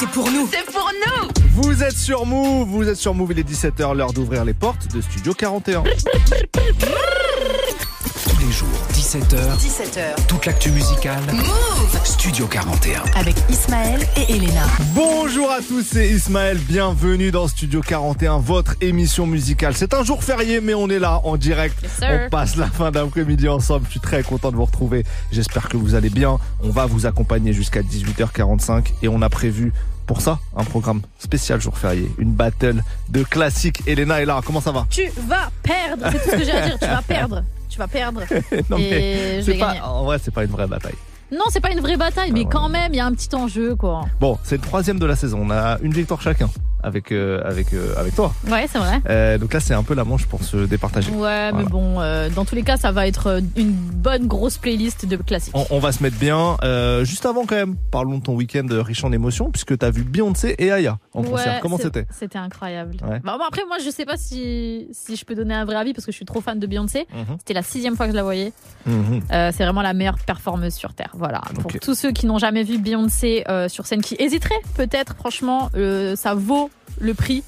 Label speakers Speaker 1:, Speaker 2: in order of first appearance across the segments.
Speaker 1: C'est pour nous.
Speaker 2: C'est pour nous.
Speaker 3: Vous êtes sur Move, vous êtes sur Move, il est 17h, l'heure d'ouvrir les portes de Studio 41.
Speaker 4: Tous les jours, 17h,
Speaker 1: 17h.
Speaker 4: toute l'actu musicale.
Speaker 1: Move
Speaker 4: Studio 41.
Speaker 1: avec Ismaël et Elena.
Speaker 3: Bonjour à tous, c'est Ismaël, bienvenue dans Studio 41, votre émission musicale. C'est un jour férié, mais on est là en direct.
Speaker 2: Yes,
Speaker 3: on passe la fin d'après-midi ensemble, je suis très content de vous retrouver. J'espère que vous allez bien. On va vous accompagner jusqu'à 18h45 et on a prévu pour ça un programme spécial jour férié, une battle de classiques. Elena est là, comment ça va?
Speaker 2: Tu vas perdre. C'est tout ce que j'ai à dire. Tu vas perdre. Tu vas perdre.
Speaker 3: Non
Speaker 2: Et je
Speaker 3: c'est
Speaker 2: vais
Speaker 3: pas,
Speaker 2: gagner.
Speaker 3: en vrai, c'est pas une vraie bataille.
Speaker 2: Non, c'est pas une vraie bataille, mais quand même, il y a un petit enjeu, quoi.
Speaker 3: Bon, c'est le troisième de la saison. On a une victoire chacun avec euh, avec euh, avec toi.
Speaker 2: Ouais, c'est vrai.
Speaker 3: Euh, donc là, c'est un peu la manche pour se départager.
Speaker 2: Ouais, mais bon, dans tous les cas, ça va être une bonne grosse playlist de classiques.
Speaker 3: On, on va se mettre bien. Juste avant quand même, parlons de ton week-end riche en émotions puisque t'as vu Beyoncé et Aya en concert.
Speaker 2: Ouais,
Speaker 3: Comment
Speaker 2: c'est-
Speaker 3: c'était
Speaker 2: C'était incroyable.
Speaker 3: Ouais.
Speaker 2: Bah, bon, après, moi, je sais pas si, si je peux donner un vrai avis parce que je suis trop fan de Beyoncé.
Speaker 3: Mhm.
Speaker 2: C'était la sixième fois que je la voyais.
Speaker 3: Mhm.
Speaker 2: C'est vraiment la meilleure performeuse sur Terre. Voilà. Pour tous ceux qui n'ont jamais vu Beyoncé sur scène, qui hésiteraient peut-être, franchement, ça vaut le prix.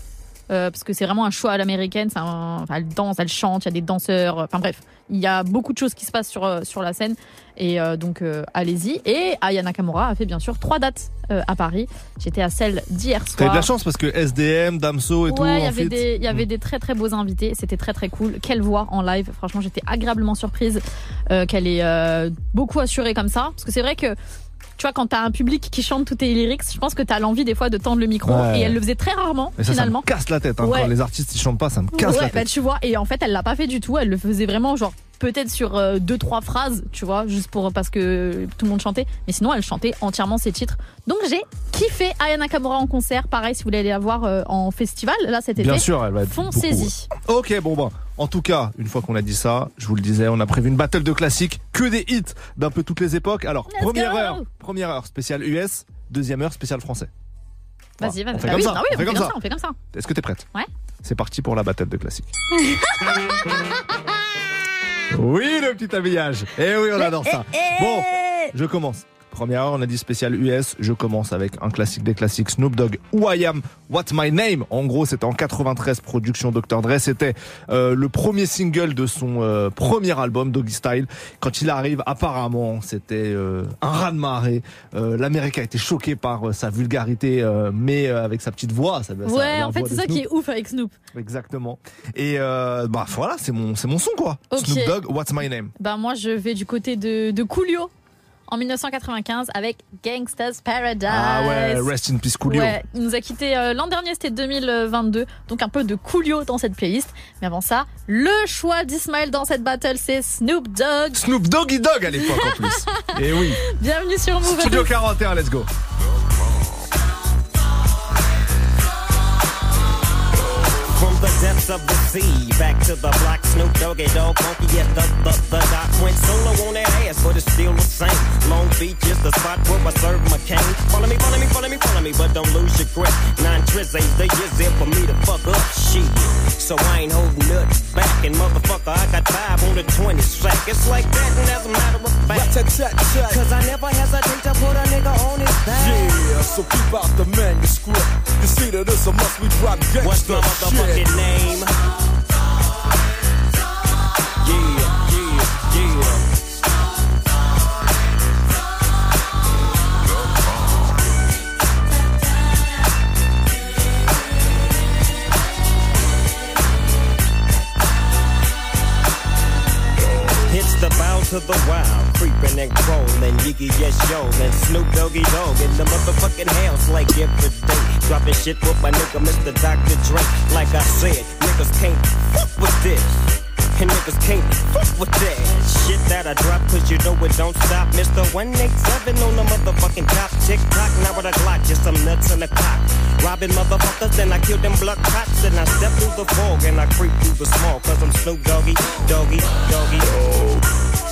Speaker 2: euh, parce que c'est vraiment un choix à l'américaine. un- enfin, elle danse, elle chante, il y a des danseurs. Enfin bref, il y a beaucoup de choses qui se passent sur, euh, sur la scène. Et euh, donc, euh, allez-y. Et Aya Nakamura a fait bien sûr trois dates à Paris. J'étais à celle d'hier soir.
Speaker 3: T'as eu de la chance parce que SDM, Damso et tout.
Speaker 2: Ouais, il y avait
Speaker 3: feat.
Speaker 2: des, il y avait
Speaker 3: Mm.
Speaker 2: des très très beaux invités. C'était très très cool. Quelle voix en live. Franchement, j'étais agréablement surprise qu'elle ait beaucoup assuré comme ça. Parce que c'est vrai que, tu vois, quand t'as un public qui chante tous tes lyrics, je pense que t'as l'envie des fois de tendre le micro.
Speaker 3: Ouais.
Speaker 2: Et elle le faisait très rarement,
Speaker 3: Mais ça, ça
Speaker 2: finalement.
Speaker 3: me casse la tête. Hein,
Speaker 2: Ouais.
Speaker 3: Quand les artistes ils chantent pas, ça me casse
Speaker 2: ouais,
Speaker 3: la
Speaker 2: bah
Speaker 3: tête.
Speaker 2: tu vois. Et en fait, elle l'a pas fait du tout. Elle le faisait vraiment genre peut-être sur euh, deux trois phrases, tu vois, juste pour parce que tout le monde chantait. Mais sinon, elle chantait entièrement ses titres. Donc j'ai kiffé Aya Nakamura en concert. Pareil, si vous voulez aller la voir euh, en festival, là cet été.
Speaker 3: Bien sûr, elle va être
Speaker 2: Foncez-y.
Speaker 3: Ok, bon ben. En tout cas, une fois qu'on a dit ça, je vous le disais, on a prévu une battle de classiques, que des hits d'un peu toutes les époques. Alors,
Speaker 2: Let's
Speaker 3: première
Speaker 2: go
Speaker 3: heure, première heure spéciale US, deuxième heure spéciale français.
Speaker 2: Vas-y, vas-y.
Speaker 3: On fait
Speaker 2: Bah
Speaker 3: comme
Speaker 2: oui,
Speaker 3: ça,
Speaker 2: bah oui,
Speaker 3: on fait comme ça.
Speaker 2: on fait comme ça.
Speaker 3: Est-ce que t'es prête?
Speaker 2: Ouais.
Speaker 3: C'est parti pour la battle de classiques. oui, le petit habillage. Eh oui, on adore ça. Bon, je commence. Première heure, on a dit spécial US. Je commence avec un classique des classiques, Snoop Dogg, Who I Am, What's My Name. En gros, c'était en 93, production Dr. Dre. C'était euh, le premier single de son euh, premier album, Doggy Style. Quand il arrive, apparemment, c'était euh, un raz-de-marée. Euh, L'Amérique a été choqué par euh, sa vulgarité, euh, mais euh, avec sa petite voix. Ça,
Speaker 2: Ouais, en fait, c'est ça
Speaker 3: Snoop.
Speaker 2: qui est ouf avec Snoop.
Speaker 3: Exactement. Et euh, bah voilà, c'est mon c'est mon son quoi. Snoop Dogg, What's My Name.
Speaker 2: Bah, moi, je vais du côté de, de Coolio en 1995 avec Gangsta's Paradise.
Speaker 3: Ah ouais, rest in peace Coolio.
Speaker 2: Ouais, il nous a quitté euh, l'an dernier, c'était 2022, donc un peu de Coolio dans cette playlist. Mais avant ça, le choix d'Ismaël dans cette battle, c'est Snoop Dogg.
Speaker 3: Snoop Doggy Dogg à l'époque en plus. Et oui.
Speaker 2: Bienvenue sur Move.
Speaker 3: Studio 41, let's go.
Speaker 5: Depths of the sea, back to the block, Snoop Doggy Dog, funky at the, the, the dock. Went solo on that ass, but it's still the same. Long Beach is the spot where I serve my cane. Follow me, follow me, follow me, follow me, but don't lose your grip. Nine tris ain't the years there for me to fuck up shit. So I ain't holding nothing back, and motherfucker, I got five on the 20 sack. It's like that, and as a matter of fact. Cause I never hesitate to put a nigga on his back.
Speaker 6: Yeah, so keep out the manuscript. You see that it's a must we drop gangsta
Speaker 5: What's my motherfucking
Speaker 6: shit.
Speaker 5: name? Yeah, to the wild, creeping and crawling, Yiggy yes yo, and Snoop Doggy Dog in the motherfucking house like every day. Dropping shit with my nigga Mr. Dr. Dre. Like I said, niggas can't fuck with this. And niggas can't fuck with that shit that I drop, cause you know it don't stop. Mr. 187 on the motherfucking top. Tick tock, now with a Glock, just some nuts in the cock. Robbing motherfuckers, then I kill them blood cops. Then I step through the fog and I creep through the small, cause I'm Snoop Doggy, Doggy, Doggy.
Speaker 6: take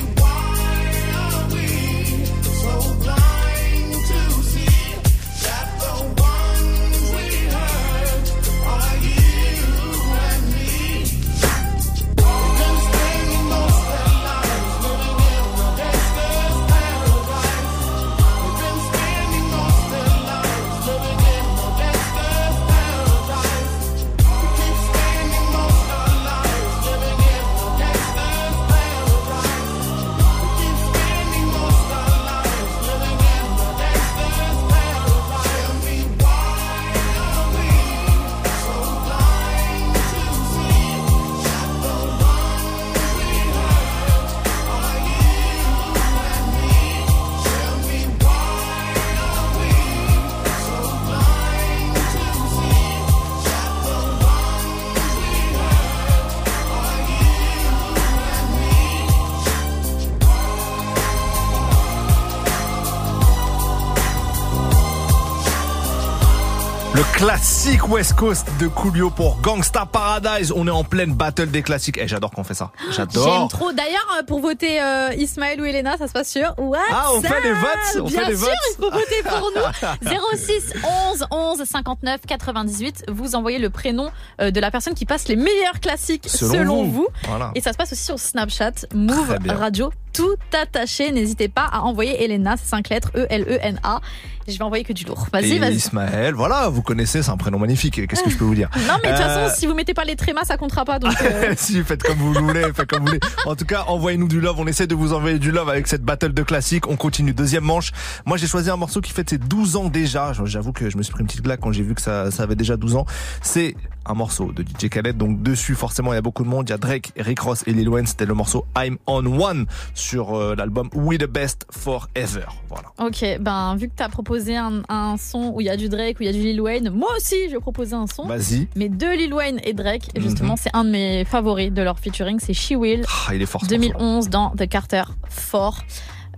Speaker 3: classique West Coast de Coolio pour Gangsta Paradise. On est en pleine battle des classiques. Eh, j'adore qu'on fait ça.
Speaker 2: J'aime
Speaker 3: J'adore.
Speaker 2: trop. D'ailleurs, euh, pour voter euh, Ismaël ou Elena, ça se passe sur WhatsApp.
Speaker 3: Ah, on fait les votes, on
Speaker 2: Bien
Speaker 3: fait les
Speaker 2: sûr,
Speaker 3: votes.
Speaker 2: il faut voter pour nous. 06 11 11 59 98. Vous envoyez le prénom euh, de la personne qui passe les meilleurs classiques selon,
Speaker 3: Selon
Speaker 2: vous.
Speaker 3: vous. Voilà.
Speaker 2: Et ça se passe aussi sur Snapchat, Move. Radio, tout attaché. N'hésitez pas à envoyer Elena, c'est 5 lettres, E E-L-E-N-A. Je vais envoyer que du lourd. Vas-y, vas-y.
Speaker 3: Ismaël, voilà, vous connaissez, c'est un prénom magnifique. Qu'est-ce que je peux vous dire
Speaker 2: Non, mais de toute
Speaker 3: Euh,
Speaker 2: façon, si vous mettez pas les trémas, ça comptera pas. Donc, euh,
Speaker 3: si, faites comme vous voulez, faites comme vous voulez. En tout cas, envoyez-nous du love. On essaie de vous envoyer du love avec cette battle de classiques. On continue. Deuxième manche. Moi, j'ai choisi un morceau qui fête ses 12 ans déjà. J'avoue que je me suis pris une petite claque quand j'ai vu que ça, ça avait déjà 12 ans. C'est un morceau de DJ Khaled. Donc, dessus, forcément, il y a beaucoup de monde. Il y a Drake, Rick Ross et Lil Wayne. C'était le morceau I'm on One sur euh, l'album We the Best Forever. Voilà.
Speaker 2: Ok, ben vu que t'as proposé un, un son où il y a du Drake, où il y a du Lil Wayne, moi aussi je vais proposer un son.
Speaker 3: Vas-y.
Speaker 2: Mais de Lil Wayne et Drake, et
Speaker 3: Mhm.
Speaker 2: justement c'est un de mes favoris de leur featuring, c'est She Will,
Speaker 3: Ah, il est fort. ce morceau.
Speaker 2: 2011 dans The Carter 4.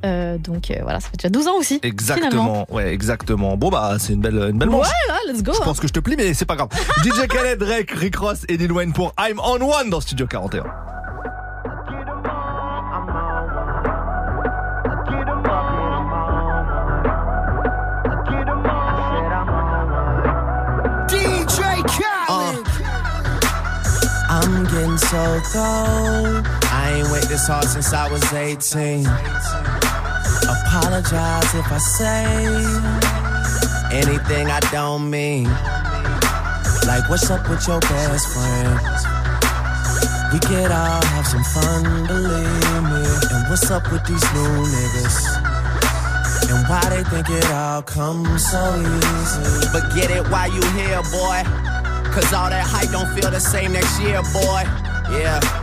Speaker 2: Euh, donc euh, voilà, ça fait déjà 12 ans aussi. Finalement.
Speaker 3: Exactement. Ouais, exactement. Bon, bah, c'est une belle, une belle manche.
Speaker 2: Ouais, ouais, let's go.
Speaker 3: Je
Speaker 2: hein.
Speaker 3: pense que je te plie, mais c'est pas grave. DJ Khaled, Drake, Rick Ross et Lil Wayne pour I'm on One dans Studio 41.
Speaker 7: I'm so cold. I ain't wait this hard since I was 18. Apologize if I say anything I don't mean. Like, what's up with your best friend? We could all have some fun, believe me. And what's up with these new niggas? And why they think it all comes so easy. But get it while you here, boy. Cause all that hype don't feel the same next year, boy. Yeah.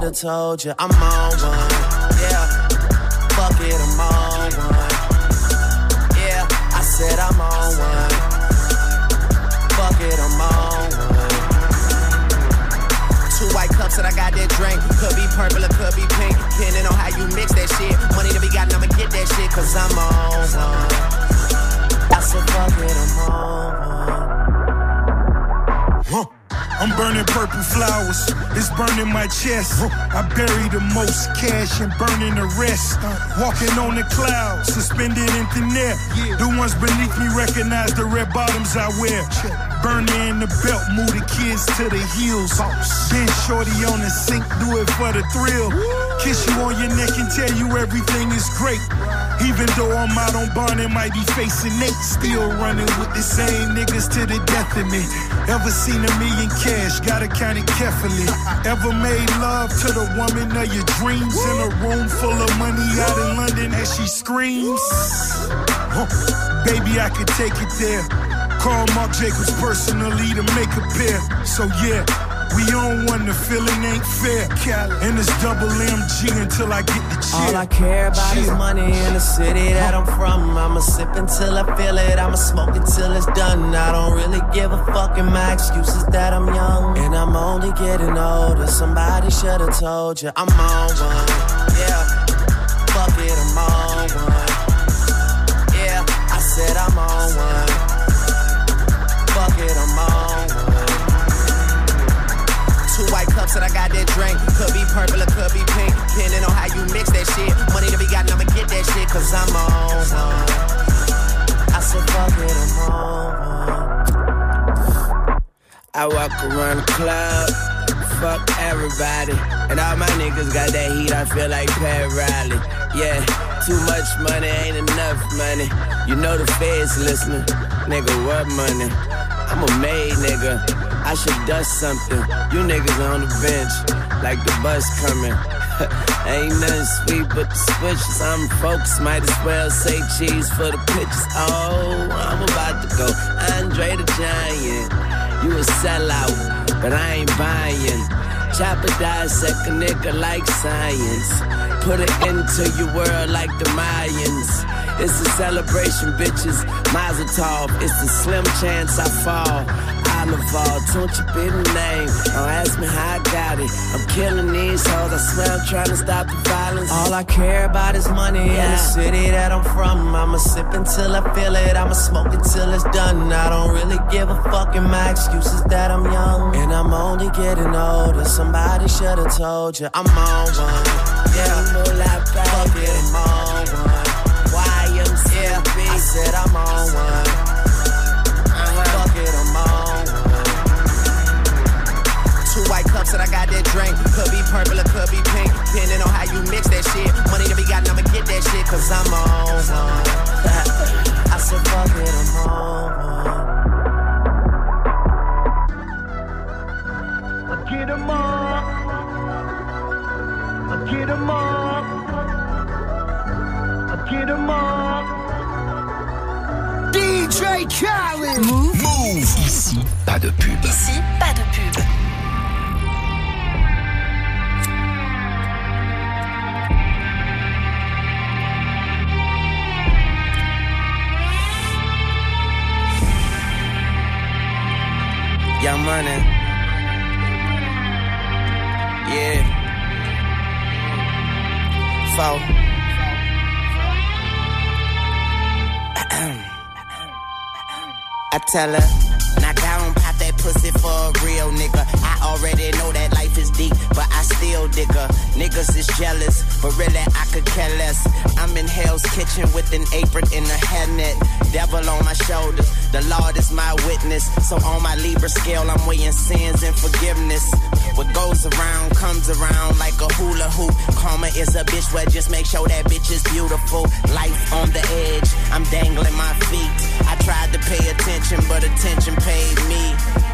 Speaker 8: should've told you I'm on one. Yeah, fuck it, I'm on one. Yeah, I said I'm on one. Fuck it, I'm on one. Two white cups that I got that drink. Could be purple or could be pink. Depending on how you mix that shit. Money to be got, I'ma get that shit, cause I'm on one. I said, fuck it, I'm on
Speaker 9: one. Huh. I'm burning purple flowers, it's burning my chest. I bury the most cash and burning the rest. Walking on the clouds, suspended in thin air. The ones beneath me recognize the red bottoms I wear. Burning in the belt, move the kids to the heels. Then shorty on the sink, do it for the thrill. Kiss you on your neck and tell you everything is great. Even though I'm out on bond and might be facing Nate, still running with the same niggas to the death of me. Ever seen a million cash, gotta count it carefully. Ever made love to the woman of your dreams in a room full of money out in London as she screams? Huh. Baby, I could take it there. Call Mark Jacobs personally to make a pair. So yeah. We on one, the feeling ain't fair. And it's double MG until I get the cheer.
Speaker 8: All I care about is money in the city that I'm from. I'ma sip until I feel it. I'ma smoke until it's done. I don't really give a fuck, and my excuse is that I'm young. And I'm only getting older. Somebody should've told you I'm on one. Yeah, fuck it, I'm on one. Yeah, I said I'm on one. Cups and I got that drink. Could be purple or could be pink. Depending on how you mix that shit. Money to be got, I'ma get that shit, cause I'm on one. I said, fuck it, I'm on one.
Speaker 10: I walk around the club, fuck everybody. And all my niggas got that heat, I feel like Pat Riley. Yeah, too much money ain't enough money. You know the feds listening. Nigga, what money? I'm a made nigga. I should dust something. You niggas on the bench, like the bus coming. Ain't nothing sweet but the switches. I'm focused, might as well say cheese for the pitches. Oh, I'm about to go. Andre the Giant, you a sellout, but I ain't buying. Chopper dissect a nigga like science. Put it into your world like the Mayans. It's a celebration, bitches. Mazel tov. It's a slim chance I fall. Don't you be the name. Don't ask me how I got it. I'm killing these hoes. I swear I'm trying to stop the violence.
Speaker 8: All I care about is money yeah. and the city that I'm from. I'ma sip until I feel it. I'ma smoke until it's done. I don't really give a fuck, and my excuse is that I'm young. And I'm only getting older. Somebody should've told you I'm on one. Yeah, fuck it, I'm on one. YMCA, I said I'm on one. Cups and I got that drink. Could be purple or could be pink. Depending on how you mix that shit. Money to be got, I'ma get that shit, cause I'm on one. I said, fuck it, I'm on one.
Speaker 11: Get 'em up. Get 'em up. Get 'em up. DJ Khaled.
Speaker 12: Move. Move. Ici, pas de pub.
Speaker 1: Ici, pas de pub.
Speaker 10: Young money. Yeah. Four. I tell her, knock down, pop that pussy for a real nigga. I already know that life is deep, but I still dig her. Niggas is jealous, but really I could care less. I'm in Hell's Kitchen with an apron and a hairnet. Devil on my shoulders, the Lord is my witness. So on my Libra scale, I'm weighing sins and forgiveness.
Speaker 8: What goes around comes around like a hula hoop. Karma is a bitch, but just make sure that bitch is beautiful. Life on the edge, I'm dangling my feet. I tried to pay attention, but attention paid me.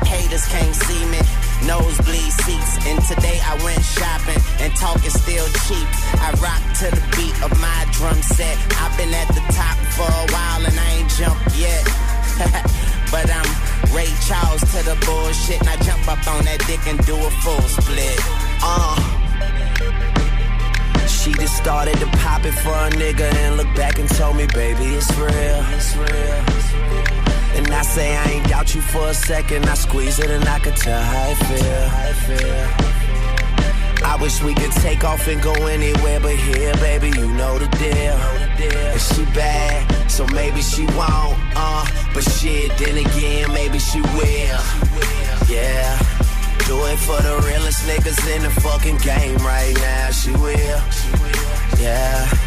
Speaker 8: Haters can't see me. Nosebleed seats, and today I went shopping, and talk is still cheap. I rock to the beat of my drum set. I've been at the top for a while, and I ain't jumped yet. but I'm Ray Charles to the bullshit, and I jump up on that dick and do a full split. Uh. She just started to pop it for a nigga and look back and told me, baby, it's real. It's real. And I say I ain't doubt you for a second. I squeeze it and I could tell how I feel. How I feel. I wish we could take off and go anywhere but here, baby. You know the deal. And she bad, so maybe she won't. Uh, but shit, then again, maybe she will. Yeah. Do it for the realest niggas in the fucking game right now. She will. Yeah.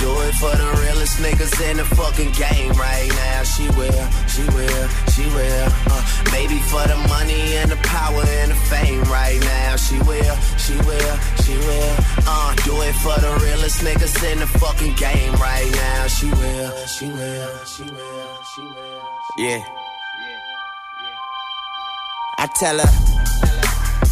Speaker 8: Do it for the realest niggas in the fucking game right now. She will, she will, she will. Uh, maybe for the money and the power and the fame right now. She will, she will, she will. Uh, do it for the realest niggas in the fucking game right now. She will, she will, she will, she will. Yeah. I tell her.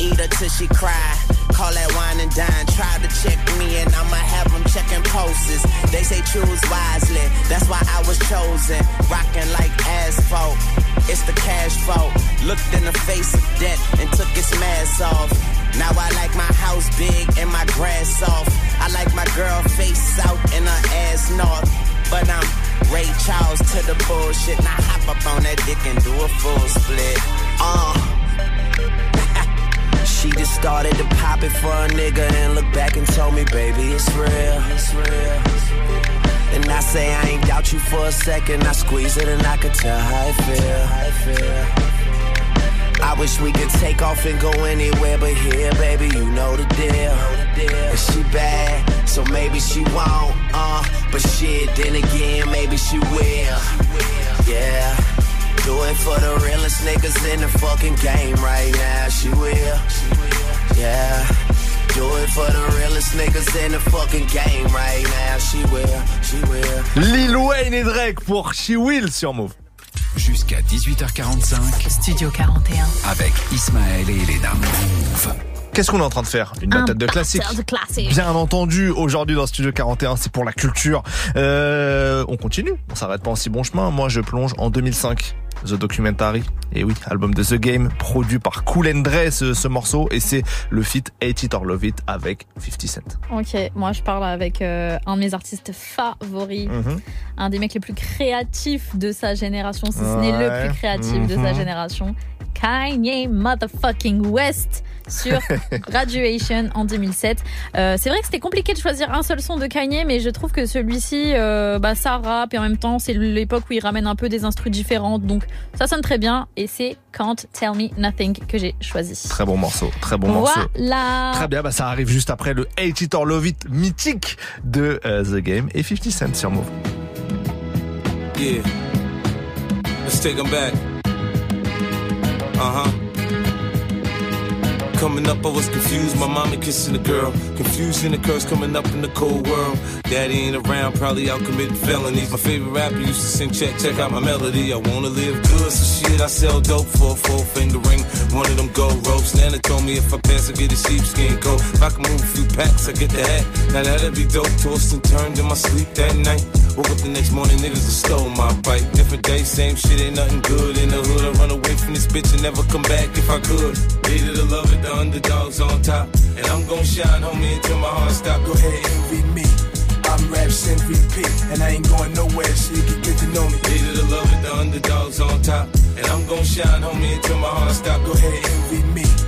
Speaker 8: Eat her till she cry. Call that wine and dine. Try to check me and I'ma have them checking pulses. They say choose wisely. That's why I was chosen. Rocking like asphalt. It's the cash flow. Looked in the face of death and took its mask off. Now I like my house big and my grass soft. I like my girl face south and her ass north. But I'm Ray Charles to the bullshit. Now hop up on that dick and do a full split. Uh. She just started to pop it for a nigga and look back and told me, baby, it's real. It's real. And I say I ain't doubt you for a second. I squeeze it and I could tell how I feel. How I feel. I wish we could take off and go anywhere but here, baby. You know the deal. And she bad, so maybe she won't. Uh, but shit, then again, maybe she will. Yeah. Do it for the realest niggas in the fucking game right now. She will. Yeah. Do it for the realest niggas in the fucking game right now. She will. She will.
Speaker 3: Lil Wayne et Drake pour She Will sur Move.
Speaker 12: Jusqu'à 18h45.
Speaker 1: Studio 41.
Speaker 12: Avec Ismaël et Elena. Move.
Speaker 3: Qu'est-ce qu'on est en train de faire? Une
Speaker 2: Un
Speaker 3: de classique. Bien entendu, aujourd'hui dans Studio 41, c'est pour la culture. Euh, on continue, on s'arrête pas en si bon chemin. Moi, je plonge en 2005. The Documentary, et oui, album de The Game, produit par Cool and Dre, ce, ce morceau, et c'est le feat Hate It or Love It avec 50 Cent.
Speaker 2: Ok, moi je parle avec euh, un de mes artistes favoris,
Speaker 3: Mhm.
Speaker 2: un des mecs les plus créatifs de sa génération, si ce n'est le plus créatif de sa
Speaker 3: Mhm.
Speaker 2: génération. Kanye motherfucking West sur Graduation en 2007. Euh, c'est vrai que c'était compliqué de choisir un seul son de Kanye, mais je trouve que celui-ci, euh, bah, ça rappe et en même temps, c'est l'époque où il ramène un peu des instrus différentes, donc ça sonne très bien. Et c'est Can't Tell Me Nothing que j'ai choisi.
Speaker 3: Très bon morceau, très bon morceau.
Speaker 2: Voilà.
Speaker 3: Très bien, bah ça arrive juste après le Hate It or Love It mythique de euh, The Game et 50 Cent sur Move.
Speaker 13: Yeah. Let's take them back. Uh huh. Coming up, I was confused. My mommy kissing a girl. Confusing the curse coming up in the cold world. Daddy ain't around, probably out committing felonies. My favorite rapper used to sing, check, check out my melody. I wanna live good, so shit, I sell dope for a four finger ring. One of them gold ropes. Nana told me if I pass, I get a sheepskin coat. If I can move a few packs, I get the hat. Now that'd be dope. Tossed and turned in my sleep that night. Woke up the next morning, niggas stole my bike. Different day, same shit, ain't nothing good in the hood. I run away from this bitch and never come back if I could. Hated to love it, the underdogs on top. And I'm gon' shine, homie, until my heart stop.
Speaker 14: Go ahead, and envy me. I'm Raps MVP, and I ain't going nowhere, so you can get to know me.
Speaker 13: Hated to love with the underdogs on top. And I'm gon' shine, homie, until my heart stop.
Speaker 14: Go ahead, and envy me.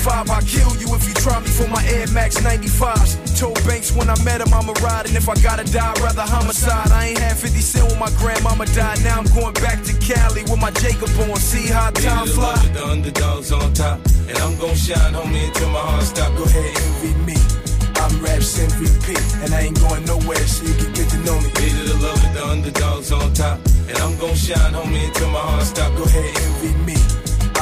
Speaker 14: 95, I'll kill you if you try me for my Air Max 95s. Told Banks when I met him, I'ma ride. And if I gotta die, I'd rather homicide. I ain't had 50 cent when my grandmama died. Now I'm going back to Cali with my Jacob on. See how time
Speaker 13: the
Speaker 14: fly.
Speaker 13: the underdogs on top. And I'm gon' shine, homie, until my heart stop.
Speaker 14: Go ahead, envy me. I'm Raps MVP, and I ain't going nowhere, so you can get to know me.
Speaker 13: Hated the love of the underdogs on top. And I'm gon' shine, homie, until my heart stop.
Speaker 14: Go ahead, envy me.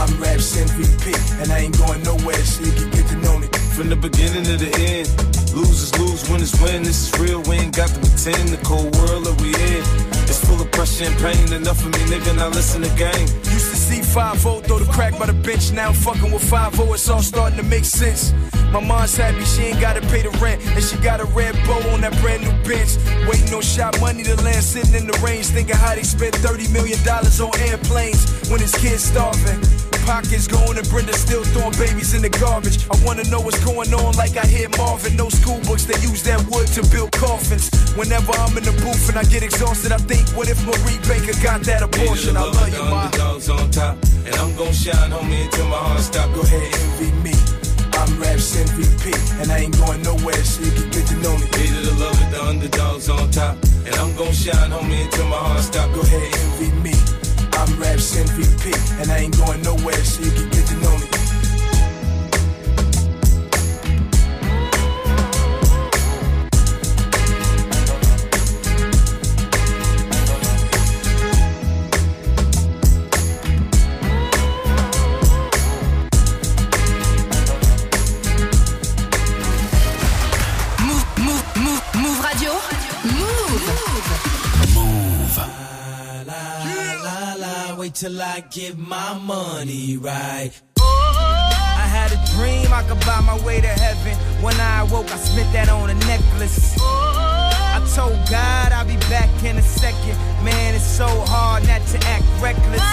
Speaker 14: I'm Raps MVP, and I ain't going nowhere, can get to know me.
Speaker 13: From the beginning to the end, losers lose, winners win. This is real, we ain't got to pretend. The cold world that we in, it's full of pressure and pain. Enough of me, nigga, now listen to game.
Speaker 14: Used to see 5 throw the crack by the bench. Now I'm fucking with 5-0, it's all starting to make sense. My mom's happy she ain't gotta pay the rent, and she got a red bow on that brand new bench. Waiting on shot money to land, sitting in the range, thinking how they spent 30 million dollars on airplanes when his kids starving. Pockets going and Brenda still throwing babies in the garbage. I wanna know what's going on, like I hear Marvin. No school books, they use that wood to build coffins. Whenever I'm in the booth and I get exhausted, I think, what if Marie Baker got that abortion? I love you, ma.
Speaker 13: Underdogs on top. And I'm gon' shine, homie, until my heart stop.
Speaker 14: Go ahead, envy me. I'm Raps MVP, and I ain't going nowhere, so you can get to know me.
Speaker 13: Hated the love of the underdogs on top. And I'm gon' shine, homie, until my heart stop.
Speaker 14: Go ahead, envy me. I'm Raps MVP, and I ain't going nowhere, so you can get to know me.
Speaker 15: Till I get my money right. I had a dream I could buy my way to heaven. When I awoke, I spent that on a necklace. I told God I'll be back in a second. Man, it's so hard not to act reckless.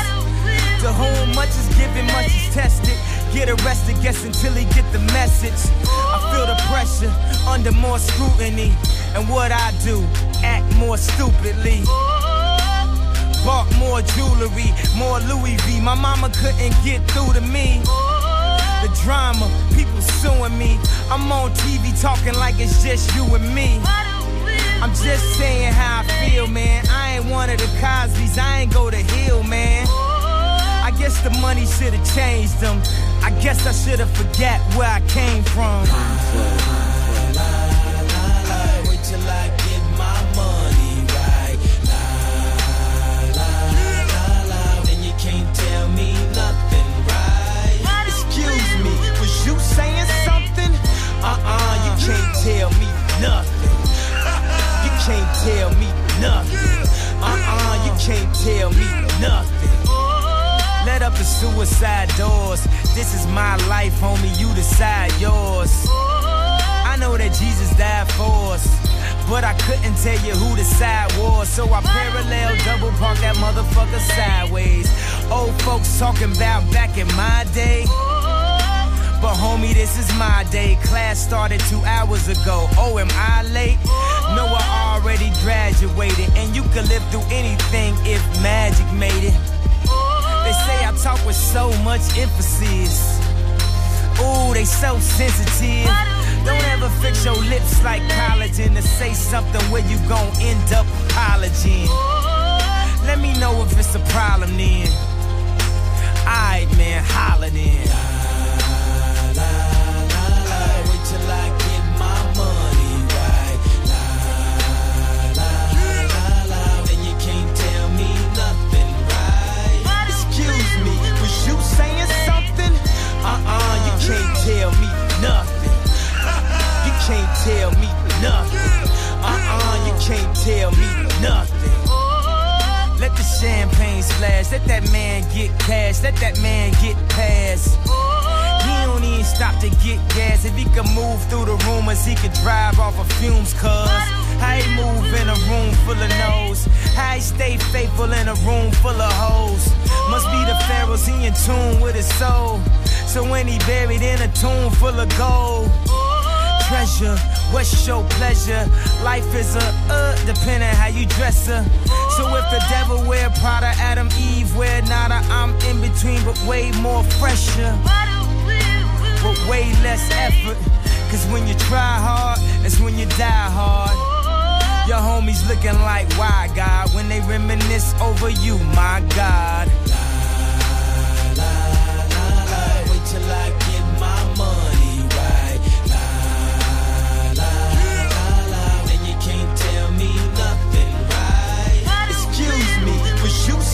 Speaker 15: To whom much is given, much is tested. Get arrested, guess until he get the message. I feel the pressure under more scrutiny. And what I do, act more stupidly. Bought more jewelry, more Louis V. My mama couldn't get through to me. The drama, people suing me. I'm on TV talking like it's just you and me. I'm just saying how I feel, man. I ain't one of the Cosby's, I ain't go to Hill, man. I guess the money should've changed them. I guess I should've forget where I came from. Wait till I saying something? Uh-uh, you can't tell me nothing. You can't tell me nothing. Uh-uh, you can't tell me nothing. Let up the suicide doors. This is my life, homie. You decide yours. I know that Jesus died for us. But I couldn't tell you who the side was. So I parallel double park that motherfucker sideways. Old folks talking about back in my day. But homie, this is my day. Class started two hours ago. Oh, am I late? No, I already graduated. And you could live through anything if magic made it. They say I talk with so much emphasis. Ooh, they so sensitive. Don't ever fix your lips like collagen to say something where you gon' end up apologizing. Let me know if it's a problem then. Alright, man, holla then. Nothing. Uh-uh, you can't tell me nothing. Let the champagne splash, let that man get cash, let that man get past. He don't even stop to get gas. If he could move through the rumors, he could drive off of fumes, cuz.
Speaker 16: How he move in a room full of no's. How he stay faithful in a room full of hoes. Must be the pharaohs, he in tune with his soul. So when he buried in a tomb full of gold. Treasure, what's your pleasure? Life is a uh, depending how you dress her. So if the devil wear Prada, Adam, Eve wear nada, I'm in between, but way more fresher. But way less effort. Cause when you try hard, it's when you die hard. Your homies looking like, why God? When they reminisce over you, my God. Wait till I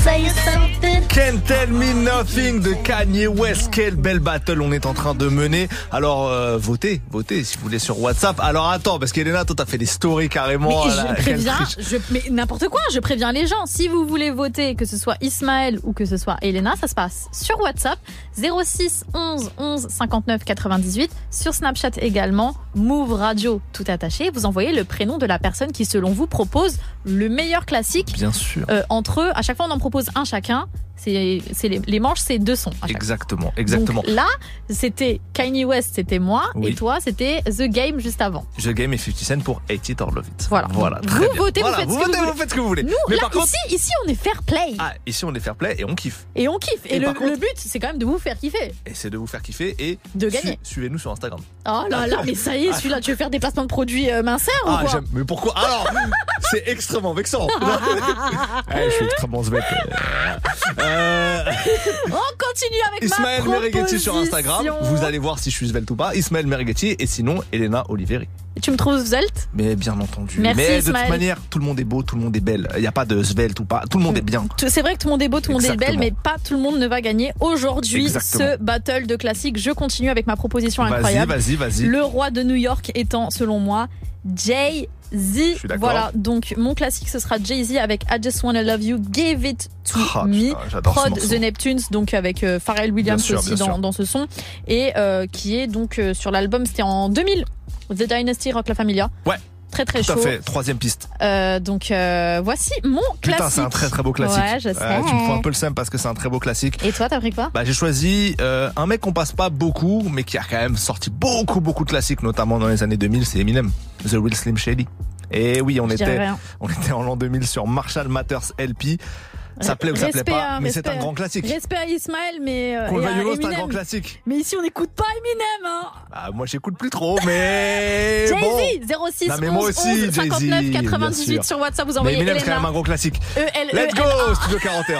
Speaker 16: something?
Speaker 3: Can't Tell Me Nothing de Kanye West. Quelle belle battle on est en train de mener. Alors, euh, votez, votez si vous voulez sur WhatsApp. Alors attends, parce qu'Elena, toi t'as fait des stories carrément.
Speaker 2: Mais
Speaker 3: à la-
Speaker 2: je préviens, je, mais n'importe quoi, je préviens les gens. Si vous voulez voter, que ce soit Ismaël ou que ce soit Elena, ça se passe sur WhatsApp 06 11 11 59 98, sur Snapchat également, Move Radio tout attaché. Vous envoyez le prénom de la personne qui, selon vous, propose le meilleur classique.
Speaker 3: Bien sûr.
Speaker 2: Euh, entre eux, à chaque fois on en propose un chacun. C'est, les, les manches, c'est deux sons. à
Speaker 3: Exactement, exactement.
Speaker 2: Donc là, c'était Kanye West, c'était moi,
Speaker 3: Oui.
Speaker 2: et toi, c'était The Game juste avant.
Speaker 3: The Game et 50 Cent pour Hate It or Love It.
Speaker 2: Voilà.
Speaker 3: Voilà.
Speaker 2: Vous
Speaker 3: bien.
Speaker 2: votez,
Speaker 3: Voilà,
Speaker 2: vous faites
Speaker 3: vous
Speaker 2: ce que vous
Speaker 3: vous
Speaker 2: voulez.
Speaker 3: faites ce que vous voulez.
Speaker 2: Nous,
Speaker 3: Mais
Speaker 2: là,
Speaker 3: par contre,
Speaker 2: ici, ici, on est fair play.
Speaker 3: ah, ici on est fair play et on kiffe.
Speaker 2: Et on kiffe. Et,
Speaker 3: Et
Speaker 2: le,
Speaker 3: par contre-
Speaker 2: le but, c'est quand même de vous faire kiffer.
Speaker 3: Et c'est de vous faire kiffer et
Speaker 2: De gagner.
Speaker 3: Suivez-nous sur Instagram.
Speaker 2: Oh là là, mais ça y est, celui-là, tu veux faire des placements de produits euh, minceurs ou
Speaker 3: Ah,
Speaker 2: quoi.
Speaker 3: Mais pourquoi? Alors, c'est extrêmement vexant. Eh, je suis extrêmement. Euh,
Speaker 2: On continue avec
Speaker 3: Ismaël
Speaker 2: ma
Speaker 3: Merighetti sur Instagram. Vous allez voir si je suis svelte ou pas. Ismaël Merighetti et sinon Elena Oliveri.
Speaker 2: Tu me trouves svelte?
Speaker 3: Mais bien entendu.
Speaker 2: Merci,
Speaker 3: Mais de toute manière, tout le monde est beau, tout le monde est belle. Il n'y a pas de svelte ou pas. Tout le monde est bien.
Speaker 2: C'est vrai que tout le monde est beau, tout le monde est belle, mais pas tout le monde ne va gagner aujourd'hui ce battle de classique. Je continue avec ma proposition
Speaker 3: Vas-y,
Speaker 2: incroyable.
Speaker 3: vas-y, vas-y.
Speaker 2: Le roi de New York étant, selon moi, Jay-Z. Voilà, donc mon classique ce sera Jay-Z avec I Just Wanna Love You, Give It to
Speaker 3: Ah,
Speaker 2: Me.
Speaker 3: putain,
Speaker 2: Prod. The Neptunes, donc avec euh, Pharrell Williams
Speaker 3: sûr,
Speaker 2: aussi dans ce son, et euh, qui est donc euh, sur l'album, c'était en 2000, The Dynasty Rock La Familia.
Speaker 3: Ouais.
Speaker 2: Très très
Speaker 3: Tout à
Speaker 2: chaud.
Speaker 3: fait. Troisième piste.
Speaker 2: Euh, donc euh, voici mon classique.
Speaker 3: Putain, c'est un très très beau classique.
Speaker 2: Ouais, je sais.
Speaker 3: Euh, tu me prends un peu le seum parce que c'est un très beau classique.
Speaker 2: Et toi, t'as pris quoi?
Speaker 3: Bah, j'ai choisi euh, un mec qu'on passe pas beaucoup, mais qui a quand même sorti beaucoup beaucoup de classiques, notamment dans les années 2000, c'est Eminem, The Real Slim Shady. Et oui, on
Speaker 2: Je
Speaker 3: était, on était en l'an 2000 sur Marshall Matters LP. Ça plaît ou ça plaît pas,
Speaker 2: hein,
Speaker 3: mais c'est un grand classique.
Speaker 2: Respect à Ismaël, mais euh,
Speaker 3: non, c'est un grand classique.
Speaker 2: Mais ici, on n'écoute pas Eminem. Hein.
Speaker 3: Bah, moi, j'écoute plus trop, mais.
Speaker 2: Jay-Z, 06
Speaker 3: Non, mais moi
Speaker 2: 11
Speaker 3: aussi,
Speaker 2: 11
Speaker 3: Jay-Z,
Speaker 2: 59
Speaker 3: bien
Speaker 2: 98
Speaker 3: sûr.
Speaker 2: sur WhatsApp. Vous envoyez
Speaker 3: Eminem, c'est quand même un gros classique.
Speaker 2: E E
Speaker 3: Let's go. Studio 41.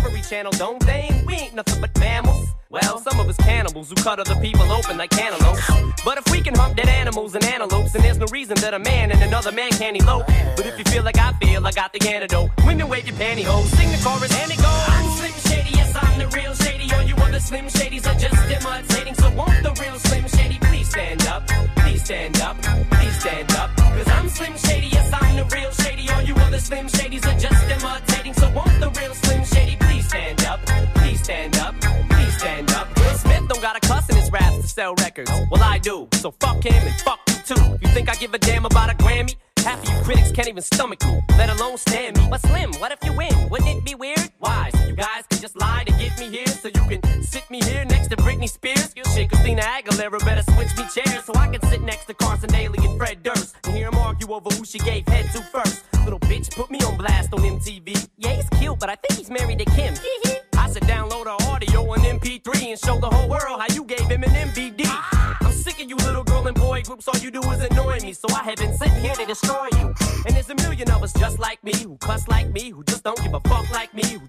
Speaker 17: Channel, don't they? We ain't nothing but mammals. Well, some of us cannibals who cut other people open like cantaloupes. But if we can hump dead animals and antelopes, then there's no reason that a man and another man can't elope. But if you feel like I feel, I got the antidote. Women wave your pantyhose, sing the chorus, and it goes. I'm Slim yes, I'm the real Shady. All you other Slim Shadys are just imitating. So won't the real Slim Shady please stand up? Please stand up, please stand up. Cause I'm Slim Shady, yes, I'm the real Shady. All you other Slim Shadys are just imitating. So won't the real Slim Shady please stand up? Please stand up, please stand up. Smith don't got a cuss in his raps to sell records. Well, I do. So fuck him and fuck you too. You think I give a damn about a Grammy? Half of you critics can't even stomach me, let alone stand me. But Slim, what if you win? Wouldn't it be weird? Why? Guys can just lie to get me here, so you can sit me here next to Britney Spears. Shit, Christina Aguilera better switch me chairs so I can sit next to Carson Daly and Fred Durst and hear them argue over who she gave head to first. Little bitch put me on blast on MTV. Yeah, he's cute, but I think he's married to Kim. I said download her audio on MP3 and show the whole world how you gave him an MVD. I'm sick of you little girl and boy groups, all you do is annoy me. So I have been sitting here to destroy you. And there's a million of us just like me, who cuss like me, who just don't give a fuck like me, who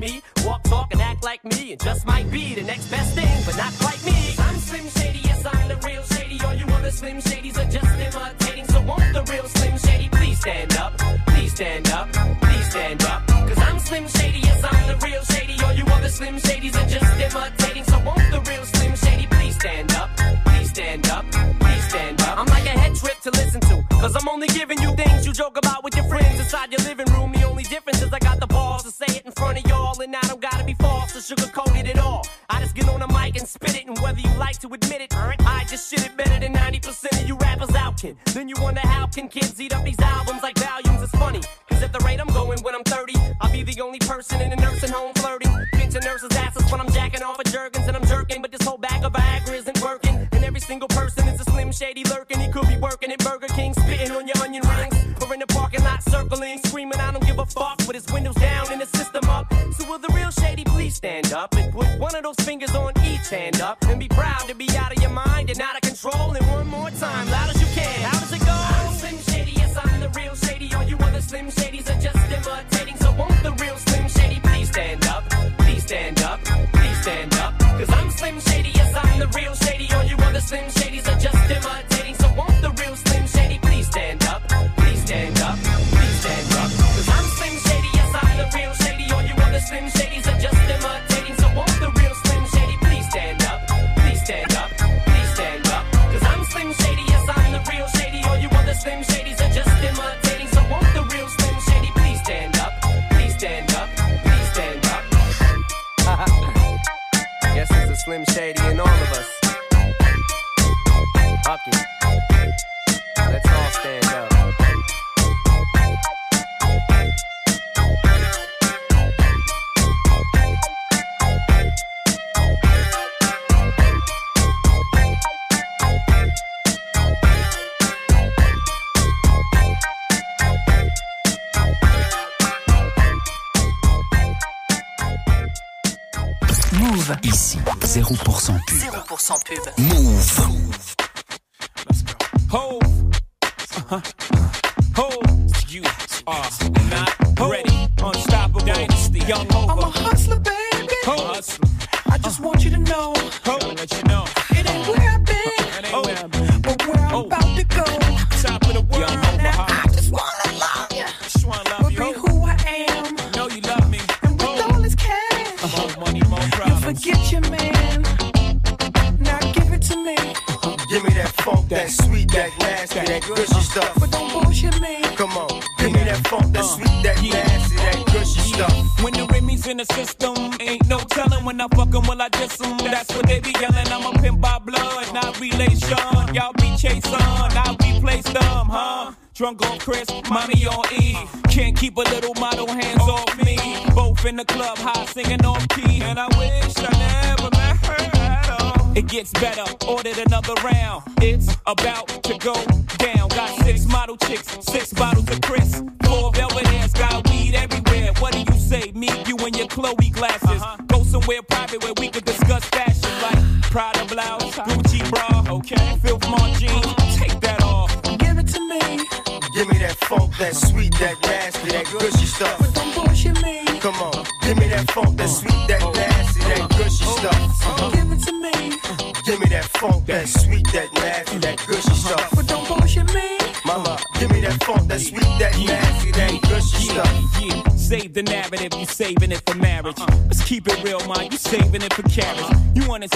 Speaker 17: me, walk, talk, and act like me, and just might be the next best thing, but not quite me. I'm Slim Shady, yes, I'm the real Shady. All you other Slim Shadys are just imitating. So won't the real Slim Shady please stand up? Please stand up, please stand up. Cause I'm Slim Shady, yes, I'm the real Shady. All you other Slim Shadys are just imitating. So won't the real Slim Shady please stand up? Please stand up, please stand up. I'm like a head trip to listen to. Cause I'm only giving you things you joke about with your friends inside your living room. It all. I just get on the mic and spit it. And whether you like to admit it, I just shit it better than 90% of you rappers out, kid. Then you wonder how can kids eat up these albums like volumes? It's funny. Cause at the rate I'm going when I'm 30, I'll be the only person in a nursing home flirting. Pinching nurses' asses when I'm jacking off of Jergens and I'm jerking. But this whole bag of Viagra isn't working. And every single person is a slim shady lurking. He could be working at Burger King, spitting on your onion rings. Or in the parking lot circling, screaming, I don't give a fuck. With his windows down and his system up. So will the real shady stand up and put one of those fingers on each hand up and be proud to be out of your mind and out of control. And one more time, loud
Speaker 4: 0% pub.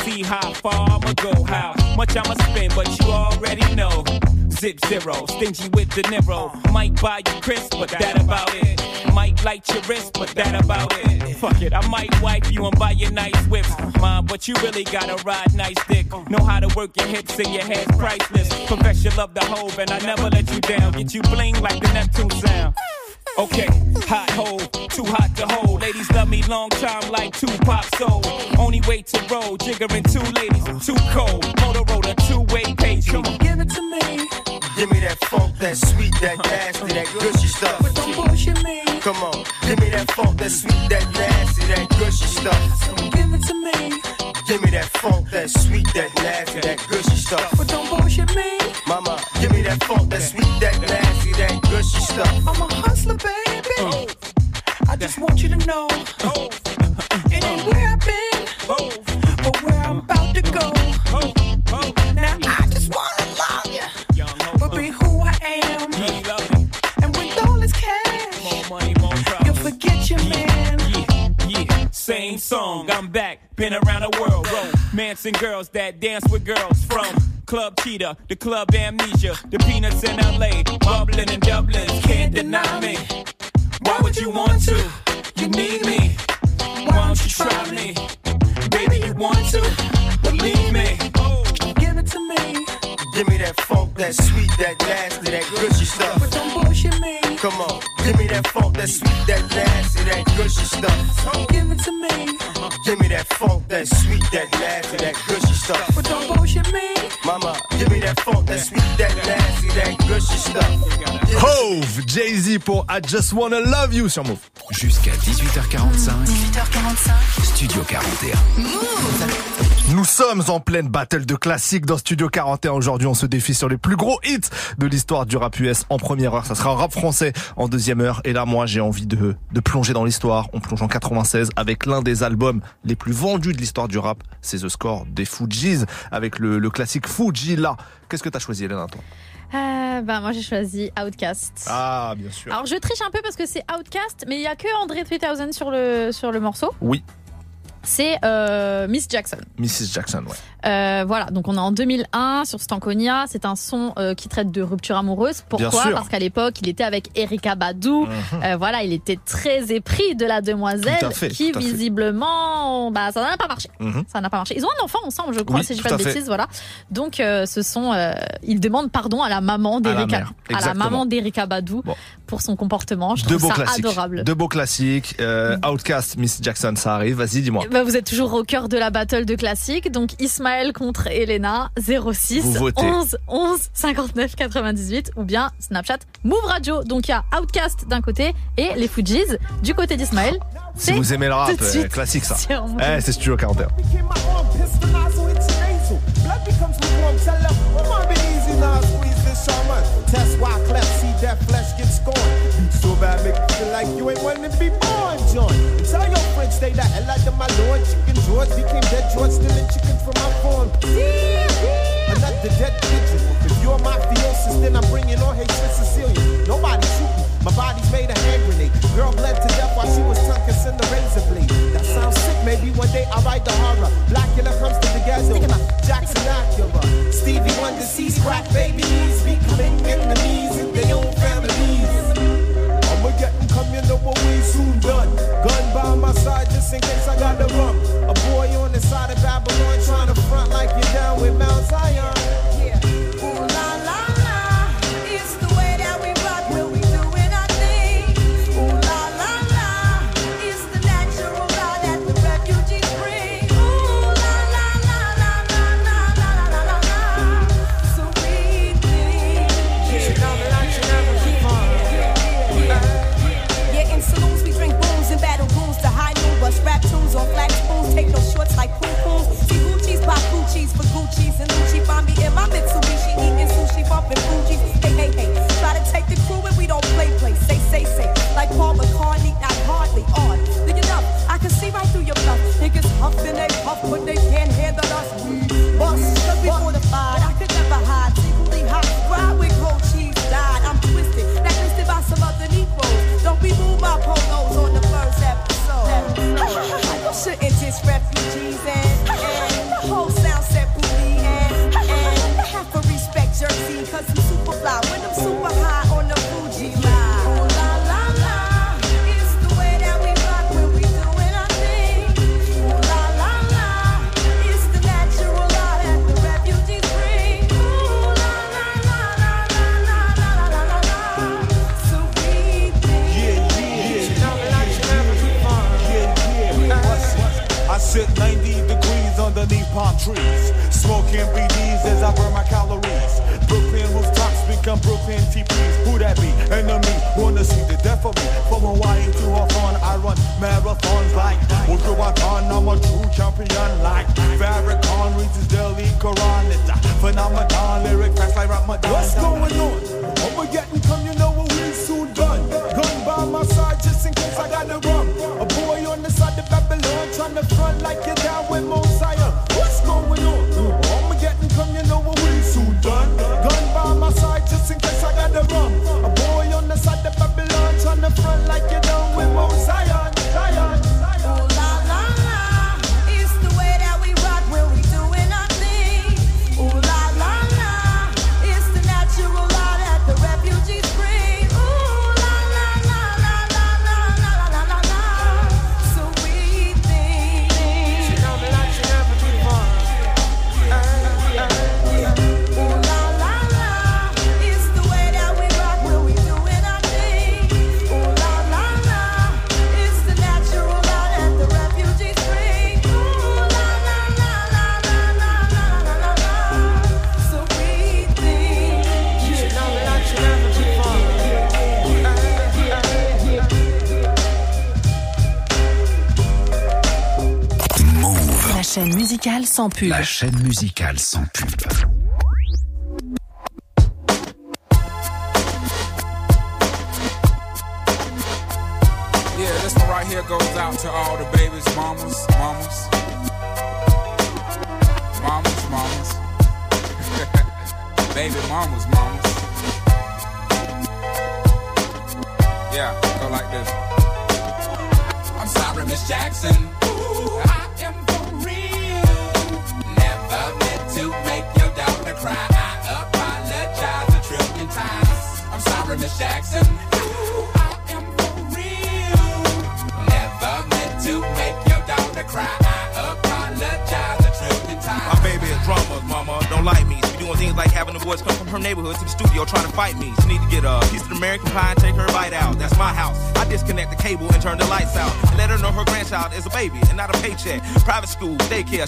Speaker 18: See how far I'ma go, how much I'ma spend, but you already know. Zip zero, stingy with the Niro. Might buy you Chris, but that about it. Might light your wrist, but that about it. Fuck it, I might wipe you and buy you nice whips. Mom, but you really gotta ride nice dick. Know how to work your hips and your head's priceless. Confess you love the hove and I never let you down. Get you bling like the Neptune sound. Okay, hot hole, too hot to hold. Ladies love me long time like two Tupac soul. Only way to roll, jiggering two ladies, too cold. Motorola, two way page. Come on.
Speaker 19: Give it to me.
Speaker 20: Give me that funk, that sweet, that nasty, that gushy stuff.
Speaker 19: But don't bullshit me.
Speaker 20: Come on, give me that funk, that sweet, that nasty, that gushy stuff.
Speaker 19: Give it to me.
Speaker 20: Give me that funk, that sweet, that nasty, that gushy stuff.
Speaker 19: But don't bullshit me.
Speaker 20: Mama, give me that funk, that sweet, that nasty, that gushy stuff.
Speaker 19: I'm a hustler, baby. Mm. I just want you to know. It ain't where I've been, but where I'm about to go. Now I just wanna love you, but be who I am. And with all this cash, you'll forget your man.
Speaker 4: Yeah, same song, I'm back, been around the world, romance and girls that dance with girls from Club Cheetah, the Club Amnesia, the Peanuts in LA, bubbling in Dublin, can't deny me. Why would you want to? You need me. Why don't you try me? Baby, you want to? Believe me.
Speaker 19: Give it to me,
Speaker 20: Give me that funk, that sweet, that nasty, that gushy stuff. Come on, give me that funk, that sweet, that nasty, that gushy stuff.
Speaker 19: Give it to me,
Speaker 20: Give me that funk, that sweet, that nasty, that gushy stuff.
Speaker 19: but don't bullshit me.
Speaker 20: Mama, give me that funk, that sweet, that nasty, that gushy stuff.
Speaker 3: Hove, Jay-Z pour I Just Wanna Love You sur Move.
Speaker 12: Jusqu'à 18h45,
Speaker 1: 18h45.
Speaker 12: Studio 41.
Speaker 3: Nous sommes en pleine battle de classiques dans Studio 41. Aujourd'hui, on se défie sur les plus gros hits de l'histoire du rap US en première heure. Ça sera un rap français en deuxième heure. Et là, moi, j'ai envie de, de plonger dans l'histoire. On plonge en 96 avec l'un des albums les plus vendus de l'histoire du rap. C'est The Score des Fujis avec le, le classique Fuji là. Qu'est-ce que t'as choisi, Hélène, toi?
Speaker 2: Euh, bah, moi, j'ai choisi Outcast.
Speaker 3: Ah, bien sûr.
Speaker 2: Alors je triche un peu parce que c'est Outcast, mais il y a que André 3000 sur le sur le morceau.
Speaker 3: Oui,
Speaker 2: C'est euh, Miss Jackson.
Speaker 3: Mrs. Jackson, ouais.
Speaker 2: Euh, voilà, donc on est en 2001 sur Stankonia. C'est un son euh, qui traite de rupture amoureuse. Pourquoi? Parce qu'à l'époque, il était avec Erika Badou.
Speaker 3: Mhm.
Speaker 2: Voilà, il était très épris de la demoiselle
Speaker 3: Tout à fait,
Speaker 2: qui
Speaker 3: tout à fait.
Speaker 2: visiblement, bah ça n'a pas marché.
Speaker 3: Mhm.
Speaker 2: Ça n'a pas marché. Ils ont un enfant ensemble, je crois,
Speaker 3: Oui,
Speaker 2: si je dis
Speaker 3: tout
Speaker 2: pas de
Speaker 3: à fait.
Speaker 2: bêtises. Voilà. Donc euh, ce sont, euh, ils demandent pardon à la maman
Speaker 3: la
Speaker 2: d'Erika,
Speaker 3: mère,
Speaker 2: à la
Speaker 3: exactement.
Speaker 2: maman d'Erika Badou
Speaker 3: Bon.
Speaker 2: Pour son comportement. Je
Speaker 3: Deux
Speaker 2: trouve
Speaker 3: beaux
Speaker 2: ça
Speaker 3: classiques.
Speaker 2: adorable.
Speaker 3: Deux beaux classiques. Euh, Outcast, Miss Jackson, ça arrive. Vas-y, dis-moi.
Speaker 2: Bah, vous êtes toujours au cœur de la battle de classique. Donc Ismaël contre Elena 06
Speaker 3: Vous votez.
Speaker 2: 11 11 59 98 ou bien Snapchat Move Radio. Donc il y a Outcast d'un côté et les Fujis du côté d'Ismaël.
Speaker 3: Si vous aimez le rap,
Speaker 2: tout de
Speaker 3: euh,
Speaker 2: suite
Speaker 3: classique ça. Eh, c'est Studio 41.
Speaker 11: Test why cleft, see that flesh get scorned. So bad, make you feel like you ain't wanting to be born, John. Tell your friends, stay the hell out of my lord. Chicken George became dead George, stealing chicken from my farm. Another dead pigeon. If you're mafiosis, then I'm bringing all hate to. Nobody shoot me. My body's made a hand grenade. Girl bled to death while she was tongue kissing the razor blade. That sounds sick. Maybe one day I'll write
Speaker 19: the La
Speaker 1: chaîne musicale sans pub.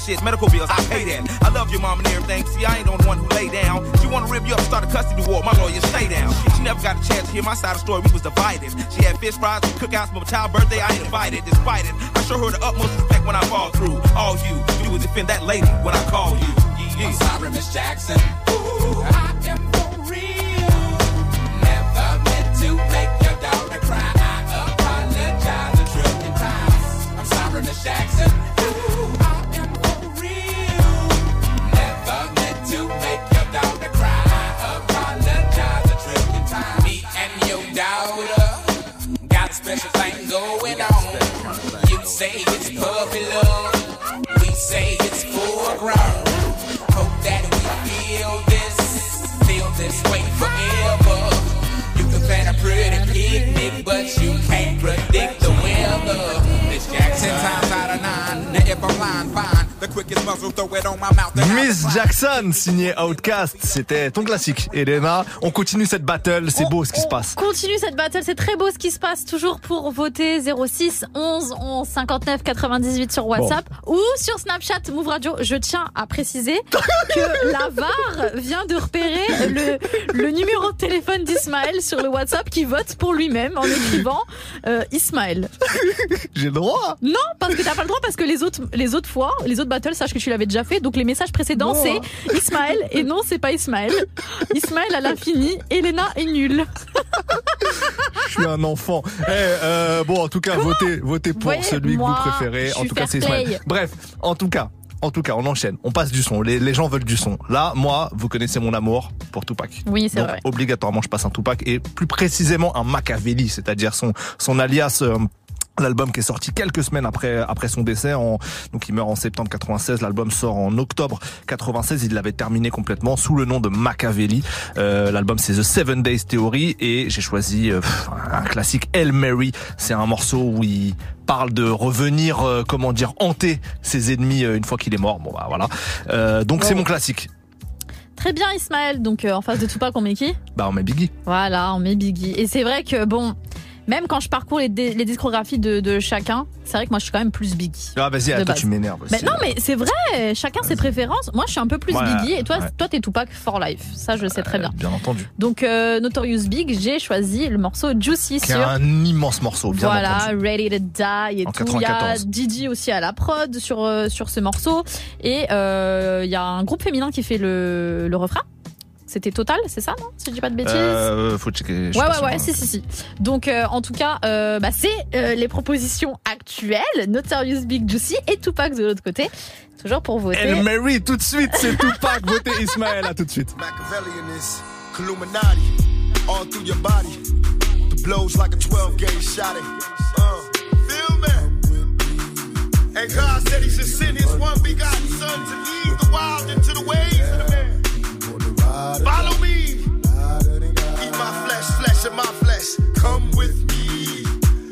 Speaker 21: Shit, medical bills, I pay that. I love your mom and everything. See, I ain't the one who lay down. She wanna rip you up, start a custody war. My lawyer, stay down. She never got a chance to hear my side of the story. We was divided. She had fish fries, cookouts for my child birthday. I ain't invited. Despite it, I show her the utmost respect when I fall through. All you, you would defend that lady when I call you. Yeah,
Speaker 22: I'm sorry, Miss Jackson. Miss Jackson,
Speaker 3: signé Outcast, c'était ton classique. Elena, on continue cette battle, c'est beau ce qui se passe.
Speaker 2: Continue cette battle, c'est très beau ce qui se passe. Toujours pour voter 06 11 11 59 98 sur WhatsApp ou sur Snapchat Move Radio. Je tiens à préciser que la VAR vient de repérer le, le numéro de téléphone d'Ismaël sur le WhatsApp qui vote pour lui-même en écrivant euh, Ismaël.
Speaker 3: J'ai le droit
Speaker 2: Non, parce que t'as pas le droit parce que les autres, les autres fois, les autres battles, sache que tu l'avais déjà fait. Donc les messages précédents, C'est Ismaël et non, c'est pas Ismaël. Ismaël à l'infini, Elena est nulle.
Speaker 3: Je suis un enfant. Eh, euh, bon, en tout cas, votez, votez pour
Speaker 2: Voyez,
Speaker 3: celui que vous préférez. En tout cas, c'est Ismaël. Bref, en tout cas. En tout cas, on enchaîne, on passe du son. Les, les gens veulent du son. Là, moi, vous connaissez mon amour pour Tupac.
Speaker 2: Oui, c'est vrai.
Speaker 3: Obligatoirement, je passe un Tupac et plus précisément un Machiavelli, c'est-à-dire son son alias. euh, L'album qui est sorti quelques semaines après après son décès, en, donc il meurt en septembre 96. L'album sort en octobre 96. Il l'avait terminé complètement sous le nom de Machiavelli. Euh, L'album c'est The Seven Days Theory et j'ai choisi euh, un classique El Mary. C'est un morceau où il parle de revenir, euh, comment dire, hanter ses ennemis euh, une fois qu'il est mort. Bon bah voilà. Euh, donc c'est mon classique.
Speaker 2: Très bien, Ismaël. Donc, euh, en face de Tupac, on met qui?
Speaker 3: Bah on met Biggie.
Speaker 2: Voilà, on met Biggie. Et c'est vrai que, bon, même quand je parcours les, les discographies de, de chacun, c'est vrai que moi je suis quand même plus Biggie.
Speaker 3: Ah, vas-y, ah, toi,
Speaker 2: base.
Speaker 3: tu m'énerves.
Speaker 2: Mais non, mais c'est vrai, chacun ses préférences. Moi, je suis un peu plus Biggie et toi,
Speaker 3: ouais.
Speaker 2: toi, t'es Tupac for life. Ça, je le sais très bien.
Speaker 3: Bien entendu.
Speaker 2: Donc, euh, Notorious Big, j'ai choisi le morceau Juicy
Speaker 3: Qui
Speaker 2: sur.
Speaker 3: un immense morceau, bien
Speaker 2: voilà,
Speaker 3: entendu.
Speaker 2: Ready to Die et
Speaker 3: En
Speaker 2: tout. Il y a
Speaker 3: 94.
Speaker 2: Didi aussi à la prod sur, euh, sur ce morceau. Et euh, il y a un groupe féminin qui fait le, le refrain. C'était Total, c'est ça, non Si je dis pas de bêtises.
Speaker 3: Euh, faut checker.
Speaker 2: Ouais, ouais,
Speaker 3: sûr,
Speaker 2: ouais,
Speaker 3: hein.
Speaker 2: si, si, si. Donc, euh, en tout cas, euh, bah, c'est euh, les propositions actuelles. Notorious Big Juicy et Tupac de l'autre côté. Toujours pour voter.
Speaker 3: El Mary, tout de suite, c'est Tupac. Votez Ismaël, à tout de suite.
Speaker 11: Machiavellian is Illuminati all through your body. The blows like a 12 gauge shot. Uh, feel me? And God said He should send His one begotten Son to lead the wild into the ways. Follow me. Eat my flesh, flesh of my flesh. Come with me.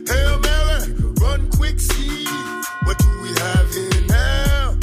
Speaker 11: Hail Mary, run quick, see. What do we have here now?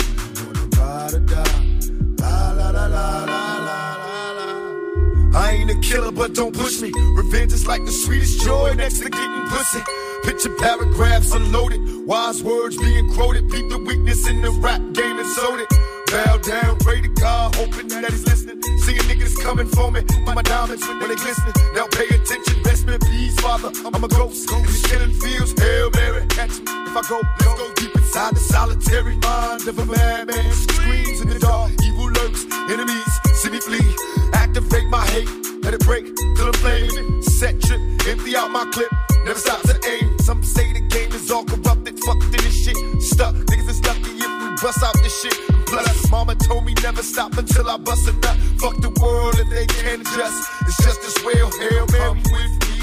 Speaker 11: I ain't a killer, but don't push me. Revenge is like the sweetest joy next to getting pussy. Picture paragraphs unloaded, wise words being quoted. Beat the weakness in the rap game and sold it. Bow down, pray to God, hoping that he's listening. Seeing niggas coming for me, with my diamonds when they glistening. Now pay attention, best me, please, Father. I'm a ghost in these killing fields. Hail Mary, catch me if I go. Let's go deep inside the solitary mind of a madman. Screams in the dark, evil lurks, enemies see me flee. Activate my hate, let it break till I'm flaming. Set trip, empty out my clip, never stop to aim. Some say the game is all corrupted, fucked in this shit. Stuck, niggas lucky if we bust out this shit. Plus, mama told me never stop until I bust a nut. Fuck the world if they can't adjust. It's just as well, Hail Mary with me.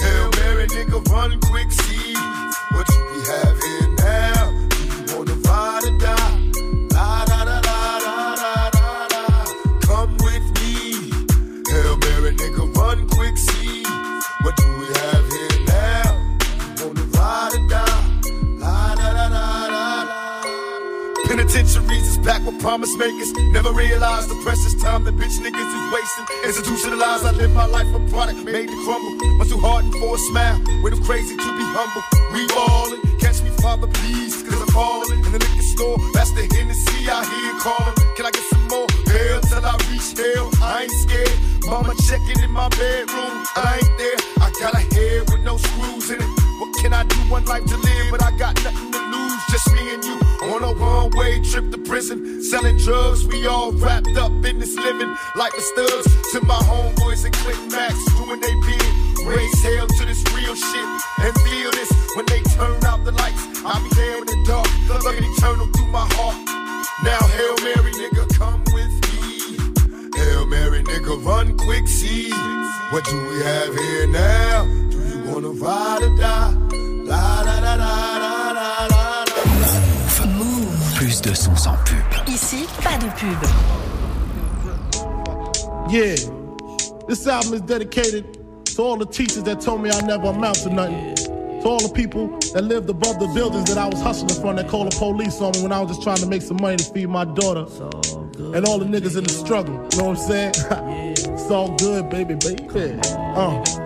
Speaker 11: Hail Mary, nigga, run quick, see what we have here now. You wanna ride or die? Back with promise makers. Never realized the precious time that bitch niggas is wasting. Institutionalized, I live my life a product made to crumble. Much too hardened for a smile. Way too crazy to be humble. We ballin', catch me, Father, please, cause I'm falling. In the liquor store, that's the Hennessy I hear calling. Can I get some more? Hell till I reach hell. I ain't scared. Mama checking in my bedroom. I ain't there. I got a head with no screws in it. What can I do? One life to live, but I got nothing to lose. Just me and you on a one way trip to prison. Selling drugs, we all wrapped up in this living. Like the studs to my homeboys and Click Max doing they bid. Raise hell to this real shit and feel this when they turn out the lights. I'll be there in the dark, looking eternal through my heart. Now, Hail Mary, nigga, come with me. Hail Mary, nigga, run quick, see. What do we have here now? Do you ride or die? La da da da da da da da.
Speaker 4: Plus de sons sans pub.
Speaker 1: Ici, pas de pub.
Speaker 23: Yeah, this album is dedicated to all the teachers that told me I never amount to nothing. To all the people that lived above the buildings that I was hustling from that called the police on me when I was just trying to make some money to feed my daughter. And all the niggas in the struggle, you know what I'm saying? it's all good, baby, baby. Uh,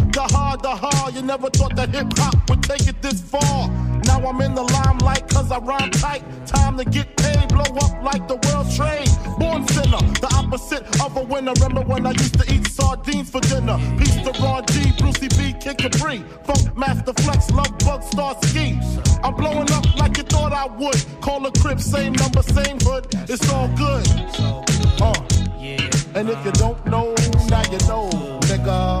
Speaker 23: The hard, the hard. You never thought that hip hop would take it this far. Now I'm in the limelight cause I rhyme tight. Time to get paid, blow up like the world trade. Born sinner, the opposite of a winner. Remember when I used to eat sardines for dinner? Peace to Ron G, Brucey B, Kid Capri. Funk Master Flex, Love Bug, Star Ski. I'm blowing up like you thought I would. Call a crib, same number, same hood. It's all good. Uh. And if you don't know, now you know, nigga.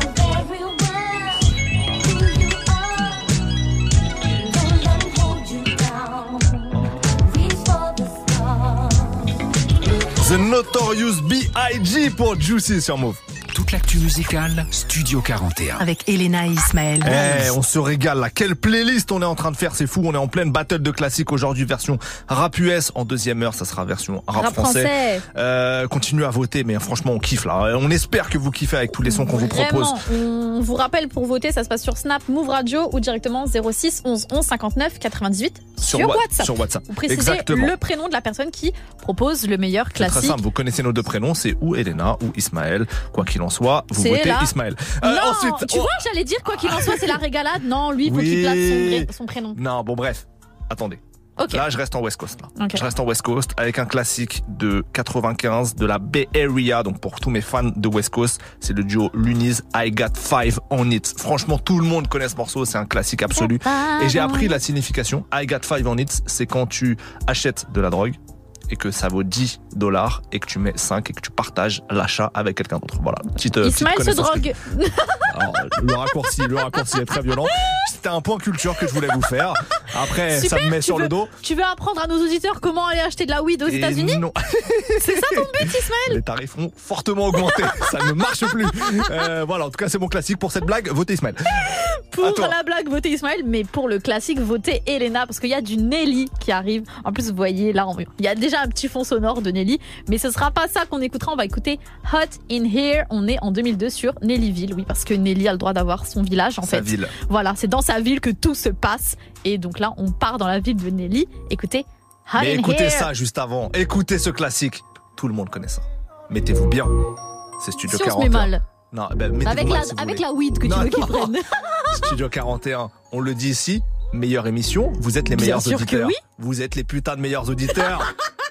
Speaker 3: The Notorious B.I.G. pour Juicy sur Move.
Speaker 4: Toute l'actu musicale, Studio 41.
Speaker 1: Avec Elena et Ismaël.
Speaker 3: Eh, on se régale là. Quelle playlist on est en train de faire, c'est fou. On est en pleine battle de classiques aujourd'hui, version rap US. En deuxième heure, ça sera version rap,
Speaker 2: Rap
Speaker 3: français.
Speaker 2: français.
Speaker 3: Euh, continuez à voter, mais franchement, on kiffe là. On espère que vous kiffez avec tous les sons qu'on vous propose.
Speaker 2: On vous rappelle pour voter, ça se passe sur Snap, Move Radio ou directement 06 11 11 59 98 sur, WhatsApp.
Speaker 3: sur WhatsApp.
Speaker 2: Vous précisez
Speaker 3: Exactement.
Speaker 2: le prénom de la personne qui propose le meilleur
Speaker 3: C'est très
Speaker 2: classique.
Speaker 3: simple, vous connaissez nos deux prénoms, c'est ou Elena ou Ismaël. Quoi qu'il en soit, vous
Speaker 2: C'est
Speaker 3: votez
Speaker 2: là.
Speaker 3: Ismaël. Euh,
Speaker 2: non,
Speaker 3: ensuite,
Speaker 2: tu
Speaker 3: oh,
Speaker 2: vois, j'allais dire quoi qu'il en soit, c'est la régalade. Non, lui, il faut
Speaker 3: Oui.
Speaker 2: qu'il place son, vrai- son prénom.
Speaker 3: Non, bon bref, attendez. Là, je reste en West Coast. Là. Je reste en West Coast avec un classique de 95 de la Bay Area. Donc pour tous mes fans de West Coast, c'est le duo Luniz I Got Five on It. Franchement, tout le monde connaît ce morceau. C'est un classique absolu. Et j'ai appris la signification. I Got Five on It, c'est quand tu achètes de la drogue et que ça vaut 10 dollars et que tu mets 5 et que tu partages l'achat avec quelqu'un d'autre. Voilà, petite, euh, petite
Speaker 2: Ismaël se drogue.
Speaker 3: alors, le raccourci, le raccourci est très violent. C'était un point culture que je voulais vous faire. Après, ça me met sur
Speaker 2: veux-
Speaker 3: le dos.
Speaker 2: Tu veux apprendre à nos auditeurs comment aller acheter de la weed aux États-Unis
Speaker 3: non.
Speaker 2: C'est ça ton but, Ismaël
Speaker 3: Les tarifs ont fortement augmenté. ça ne marche plus. Euh, voilà, en tout cas, c'est mon classique pour cette blague. Votez Ismaël.
Speaker 2: Pour la blague, votez Ismaël, mais pour le classique, votez Elena, parce qu'il y a du Nelly qui arrive. En plus, vous voyez, là, il y a déjà un petit fond sonore de Nelly, mais ce sera pas ça qu'on écoutera. On va écouter Hot in Here. On est en 2002 sur Nellyville, oui, parce que Nelly a le droit d'avoir son village, en
Speaker 3: Sa
Speaker 2: fait.
Speaker 3: ville.
Speaker 2: Voilà, c'est dans sa ville que tout se passe. Et donc là, on part dans la ville de Nelly. Écoutez Hot
Speaker 3: Mais
Speaker 2: in
Speaker 3: écoutez
Speaker 2: Here.
Speaker 3: ça juste avant. Écoutez ce classique. Tout le monde connaît ça. Mettez-vous bien. C'est Studio
Speaker 2: Si on se
Speaker 3: 40.
Speaker 2: met mal.
Speaker 3: Non, ben, mettez-vous
Speaker 2: Avec,
Speaker 3: mal
Speaker 2: la,
Speaker 3: si
Speaker 2: avec la weed que
Speaker 3: Non,
Speaker 2: tu veux qu'ils prennent.
Speaker 3: Studio 41, on le dit ici, meilleure émission, vous êtes les
Speaker 2: Bien
Speaker 3: meilleurs
Speaker 2: sûr que
Speaker 3: auditeurs.
Speaker 2: oui.
Speaker 3: Vous êtes les putains de meilleurs auditeurs.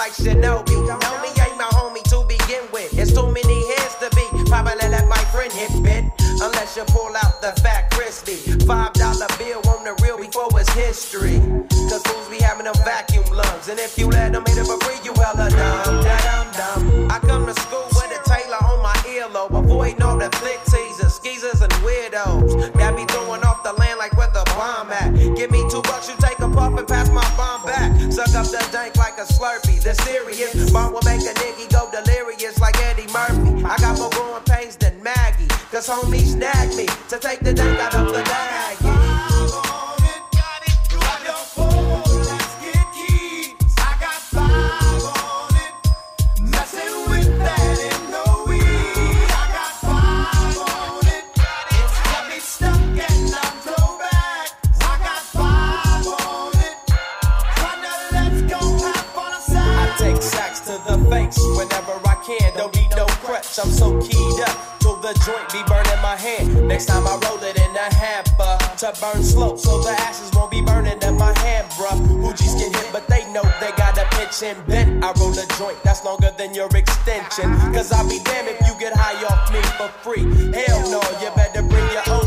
Speaker 24: like Shinobi. Know me ain't my homie to begin with. It's too many heads to be. Probably let my friend hit bit. Unless you pull out the fat crispy. Five dollar bill on the real before it's history. Cause fools be having them vacuum lungs. And if you let them hit it for free, you hella dumb. Da dum dum. I come to school The serious bomb will make a nigga go delirious like Eddie Murphy. I got more growing pains than Maggie. Cause homies snagged me to take the dank out of the bag. Can. Don't need no crutch, I'm so keyed up. Till the joint be burning my hand. Next time I roll it in a hamper to burn slow, so the ashes won't be burning in my hand, bruh. Hoogies get hit, but they know they got a pitch and bent. I roll a joint that's longer than your extension. Cause I'll be damned if you get high off me for free. Hell no, you better bring your own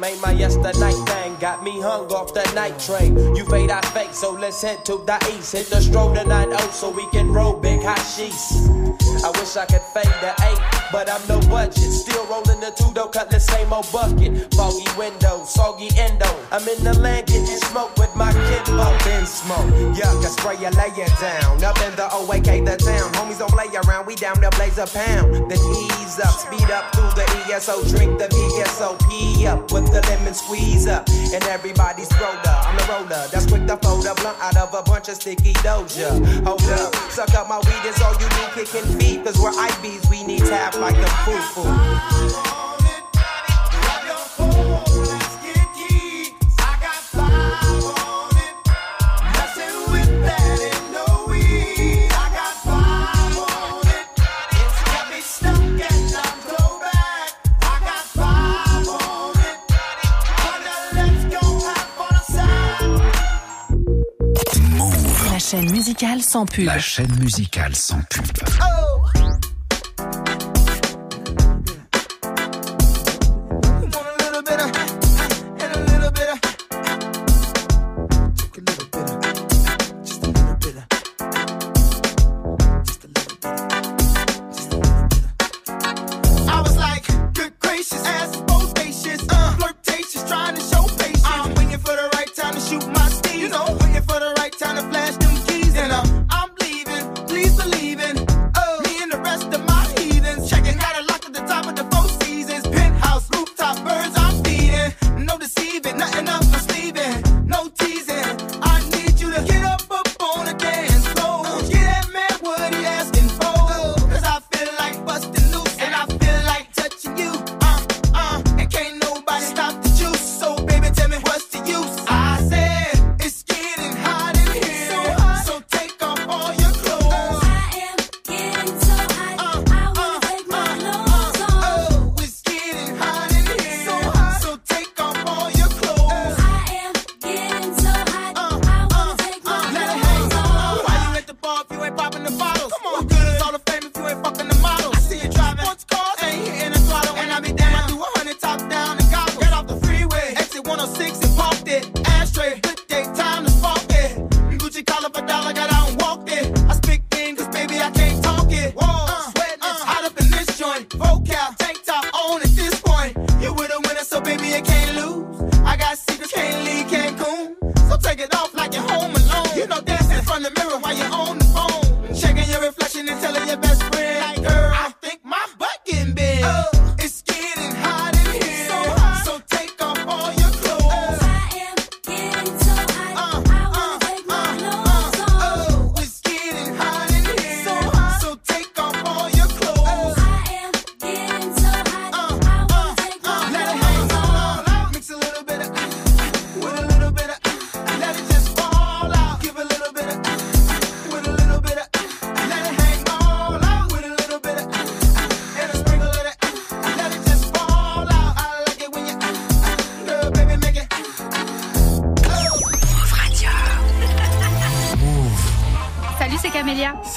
Speaker 24: Man. My yesterday thing got me hung off the night train. You fade, I fake, so let's head to the east. Hit the stroll to 9 so we can roll big hot sheets. I wish I could fade the 8, but I'm no budget. Still rolling the two, though, cut the same old bucket. Foggy window, soggy endo. I'm in the land getting smoke with my kid.
Speaker 12: Up in smoke, yuck, I spray you, lay it down. Up in the OAK, the town. Homies don't play around, we down there blaze a pound. Then ease up, speed up through the ESO, drink the VSOP up with the lemon squeeze up. And everybody's roller, I'm the roller. That's quick to fold a blunt out of a bunch of sticky doja. Hold up, suck up my weed, is all you do, kicking feet. Cause we're IBs, we need tap like a
Speaker 1: chaîne musicale sans pub.
Speaker 4: La chaîne musicale sans pub.
Speaker 25: I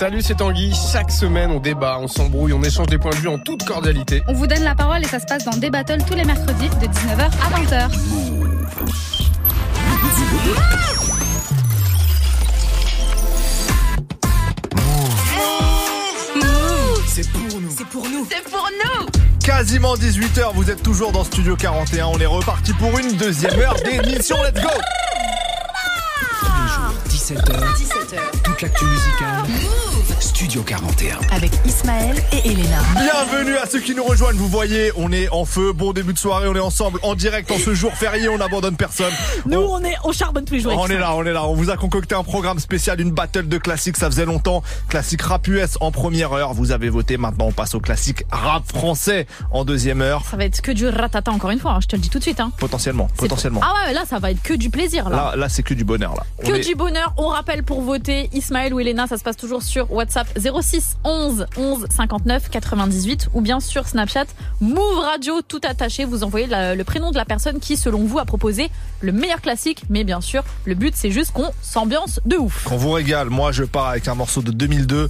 Speaker 2: Salut, c'est
Speaker 26: Tanguy. Chaque semaine, on débat, on s'embrouille, on échange des points de vue en toute cordialité.
Speaker 2: On vous donne la parole et ça se passe dans des battles tous les mercredis de 19h à 20h.
Speaker 3: C'est pour nous.
Speaker 1: C'est pour nous. C'est pour nous.
Speaker 3: Quasiment 18h, vous êtes toujours dans Studio 41. On est reparti pour une deuxième heure d'émission. Let's go
Speaker 4: 17h,
Speaker 1: 17h.
Speaker 4: L'actu musicale. Studio 41.
Speaker 1: Avec Ismaël et Elena.
Speaker 3: Bienvenue à ceux qui nous rejoignent. Vous voyez, on est en feu. Bon début de soirée. On est ensemble en direct en ce jour férié. On n'abandonne personne.
Speaker 2: Nous, on est, on charbonne tous les jours.
Speaker 3: On est
Speaker 2: ça.
Speaker 3: là, on est là. On vous a concocté un programme spécial, une battle de classiques. Ça faisait longtemps. Classique rap US en première heure. Vous avez voté. Maintenant, on passe au classique rap français en deuxième heure.
Speaker 2: Ça va être que du ratata encore une fois, hein, je te le dis tout de suite. Hein.
Speaker 3: Potentiellement, potentiellement.
Speaker 2: Ah ouais, là, ça va être que du plaisir. Là.
Speaker 3: Là, là, c'est que du bonheur là.
Speaker 2: Que
Speaker 3: est-
Speaker 2: du bonheur. On rappelle pour voter Ismaël ou Elena, ça se passe toujours sur WhatsApp 06 11 11 59 98 ou bien sur Snapchat Move Radio tout attaché. Vous envoyez la- le prénom de la personne qui, selon vous, a proposé le meilleur classique. Mais bien sûr, le but c'est juste qu'on s'ambiance de ouf.
Speaker 3: Qu'on vous régale. Moi, je pars avec un morceau de 2002.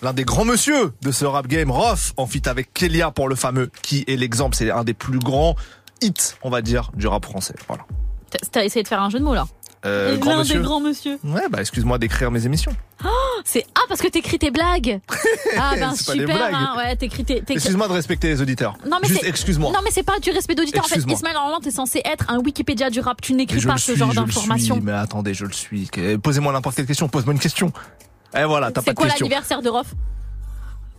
Speaker 3: L'un des grands monsieur de ce rap game, Roth, en fit avec Kelia pour le fameux qui est l'exemple. C'est un des plus grands hits, on va dire, du rap français. Voilà.
Speaker 2: T'as essayé de faire un jeu de mots là?
Speaker 3: Euh,
Speaker 2: Et
Speaker 3: grand
Speaker 2: L'un
Speaker 3: monsieur.
Speaker 2: des grands monsieur.
Speaker 3: Ouais, bah excuse-moi d'écrire mes émissions.
Speaker 2: Oh, c'est ah parce que t'écris tes blagues. Ah ben
Speaker 3: C'est pas des
Speaker 2: super.
Speaker 3: blagues.
Speaker 2: Hein, ouais, t'écris tes. t'écris-
Speaker 3: Excuse-moi de respecter les auditeurs.
Speaker 2: Non mais
Speaker 3: Juste
Speaker 2: c'est-
Speaker 3: excuse-moi.
Speaker 2: Non mais c'est pas du respect d'auditeur. En fait,
Speaker 3: Excuse-moi.
Speaker 2: Ismaël, normalement, t'es censé être un Wikipédia du rap. Tu
Speaker 3: Mais
Speaker 2: n'écris
Speaker 3: je
Speaker 2: pas
Speaker 3: le
Speaker 2: ce
Speaker 3: suis,
Speaker 2: genre
Speaker 3: je le
Speaker 2: d'informations.
Speaker 3: Mais attendez, je le suis. Que- Posez-moi n'importe quelle question. Pose-moi une question. Et voilà, t'as pas
Speaker 2: C'est
Speaker 3: de
Speaker 2: quoi
Speaker 3: question.
Speaker 2: l'anniversaire de Rof?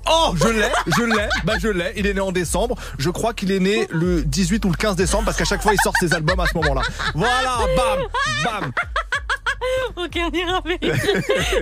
Speaker 3: Oh, je l'ai, je l'ai, bah je l'ai. Il est né en décembre. Je crois qu'il est né le 18 ou le 15 décembre parce qu'à chaque fois il sort ses albums à ce moment-là. Voilà, bam, bam.
Speaker 2: Ok, on ira vérifier.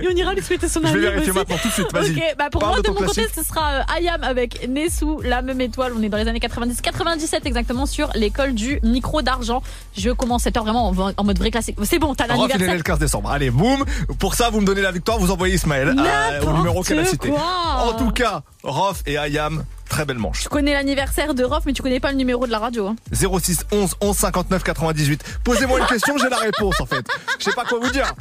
Speaker 2: Et on ira lui souhaiter son
Speaker 3: Je vais vérifier
Speaker 2: aussi.
Speaker 3: maintenant tout de suite. Vas-y.
Speaker 2: Ok, bah pour
Speaker 3: Parle
Speaker 2: moi,
Speaker 3: de
Speaker 2: mon côté,
Speaker 3: classique.
Speaker 2: ce sera euh, Ayam avec Nessou, la même étoile. On est dans les années 90, 97 exactement sur l'école du micro d'argent. Je commence cette heure vraiment en, mode vrai classique. C'est bon, t'as l'anniversaire.
Speaker 3: le 15 décembre. Allez, boum. Pour ça, vous me donnez la victoire. Vous envoyez Ismaël euh, au numéro qu'elle a cité. En tout cas, Rof et Ayam, très belle manche.
Speaker 2: Tu connais l'anniversaire de Rof, mais tu connais pas le numéro de la radio. hein.
Speaker 3: 06 11 11 59 98. Posez-moi une question, j'ai la réponse en fait. Je sais pas quoi vous dire.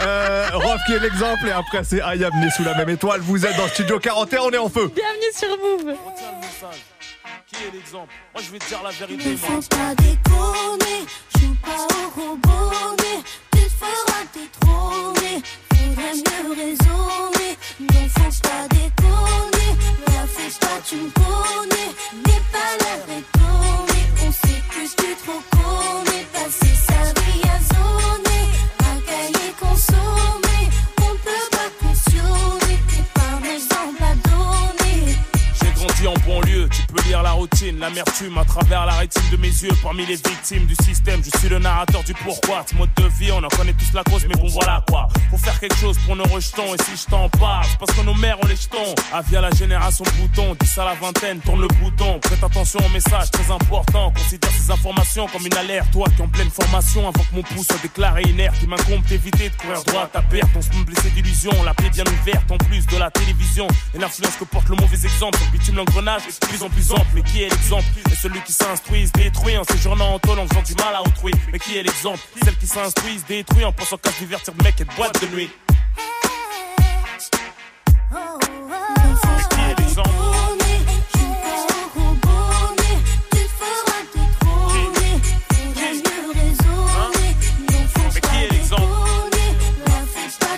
Speaker 3: Euh, Rof qui est l'exemple et après c'est Ayam né sous la même étoile. Vous êtes dans Studio 41, on est en feu.
Speaker 2: Bienvenue sur Move.
Speaker 21: Qui est l'exemple? Moi je vais te dire la vérité,
Speaker 27: Ne
Speaker 21: moi.
Speaker 27: pas déconner, joue pas au gros tu feras détrôner, faudrait mieux raisonner. Ne faut pas déconner, la fais pas, tu me connais, n'aie pas l'air étonné, on sait plus que trop connaît, passer sa
Speaker 21: la routine, l'amertume à travers la rétine de mes yeux. Parmi les victimes du système, je suis le narrateur du pourquoi. Ce mode de vie, on en connaît tous la cause, mais bon voilà quoi. Faut faire quelque chose pour nos rejetons, et si je t'en parle, parce que nos mères ont les jetons. Ah, via la génération bouton, 10 à la vingtaine, tourne le bouton. Prête attention au message très important, considère ces informations comme une alerte. Toi qui en pleine formation, avant que mon pouce soit déclaré inerte, il m'incombe d'éviter de courir droit à perte. On se me blesser d'illusion, la plaie bien ouverte en plus de la télévision. Et l'influence que porte le mauvais exemple, bitume l'engrenage est de plus en plus Mais qui est l'exemple Et celui qui s'instruit, se détruit en séjournant en tôle en faisant du mal à autrui. Mais qui est l'exemple Celle qui s'instruit, se détruit en pensant qu'à se divertir de mec et de boîte de nuit.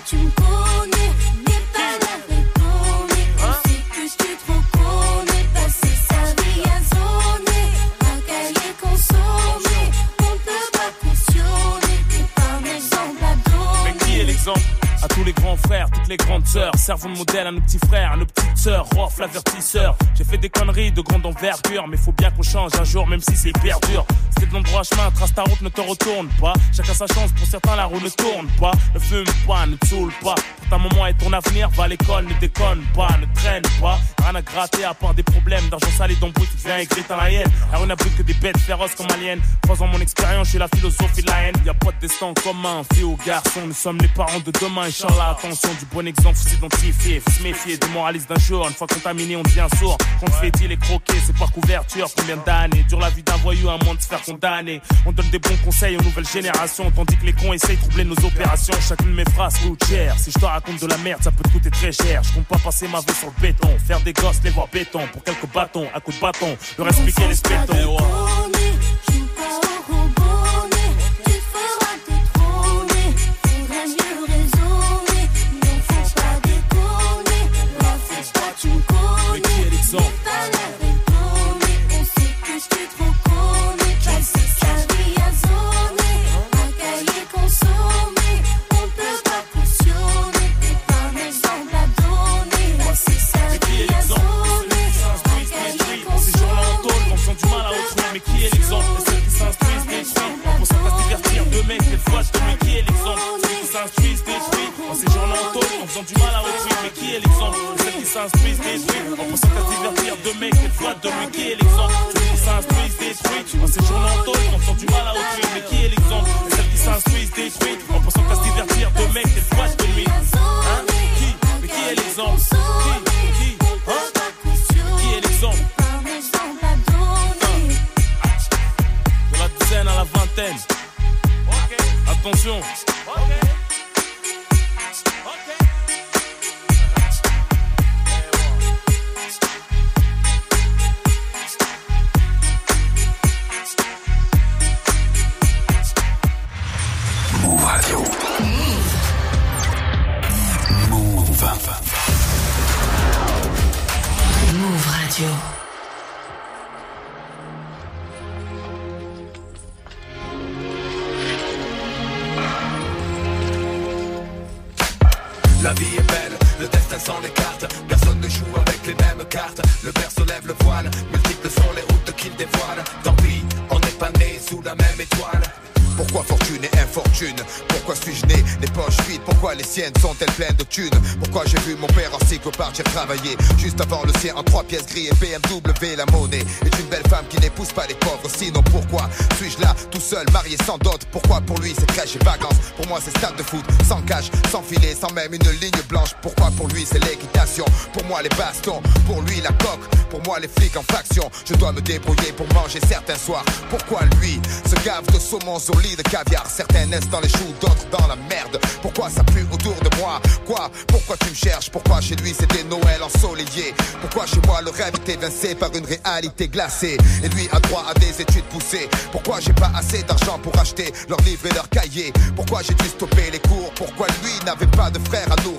Speaker 21: Qui tous les grands frères, toutes les grandes sœurs, servons de modèle à nos petits frères, à nos petites sœurs, Rof, l'avertisseur. J'ai fait des conneries de grande envergure, mais faut bien qu'on change un jour, même si c'est hyper dur. C'était de l'endroit chemin, trace ta route, ne te retourne pas. Chacun sa chance, pour certains la roue ne tourne pas. Ne fume pas, ne saoule pas. Pour ta maman et ton avenir, va à l'école, ne déconne pas, ne traîne pas. Rien à gratter à part des problèmes d'argent sale et d'embrouille, tu viens écrire dans la haine. Rue n'a plus que des bêtes féroces comme aliens. Trois ans mon expérience, je suis la philosophie de la haine. Y a pas de destin commun, fille ou garçon, nous sommes les parents de demain, Inch'Allah, attention, du bon exemple, faut s'identifier, faut se méfier, des moralistes d'un jour, une fois contaminé, on devient sourd. Quand fait-il est croqué, c'est par couverture, combien d'années dure la vie d'un voyou à moins de se faire condamner. On donne des bons conseils aux nouvelles générations, tandis que les cons essayent de troubler nos opérations. Chacune de mes phrases coûte cher, si je te raconte de la merde, ça peut te coûter très cher. Je compte pas passer ma vie sur le béton, faire des gosses, les voir béton, pour quelques bâtons, à coups de bâton, leur expliquer les spétons.
Speaker 28: Manger certains soirs. Pourquoi lui se gave de saumon au lit de caviar? Certains naissent dans les choux, d'autres dans la merde. Pourquoi ça pue autour de moi? Quoi? Pourquoi tu me cherches? Pourquoi chez lui c'était Noël ensoleillé? Pourquoi chez moi le rêve était évincé par une réalité glacée? Et lui a droit à des études poussées. Pourquoi j'ai pas assez d'argent pour acheter leurs livres et leurs cahiers? Pourquoi j'ai dû stopper les cours? Pourquoi lui n'avait pas de frère à nourrir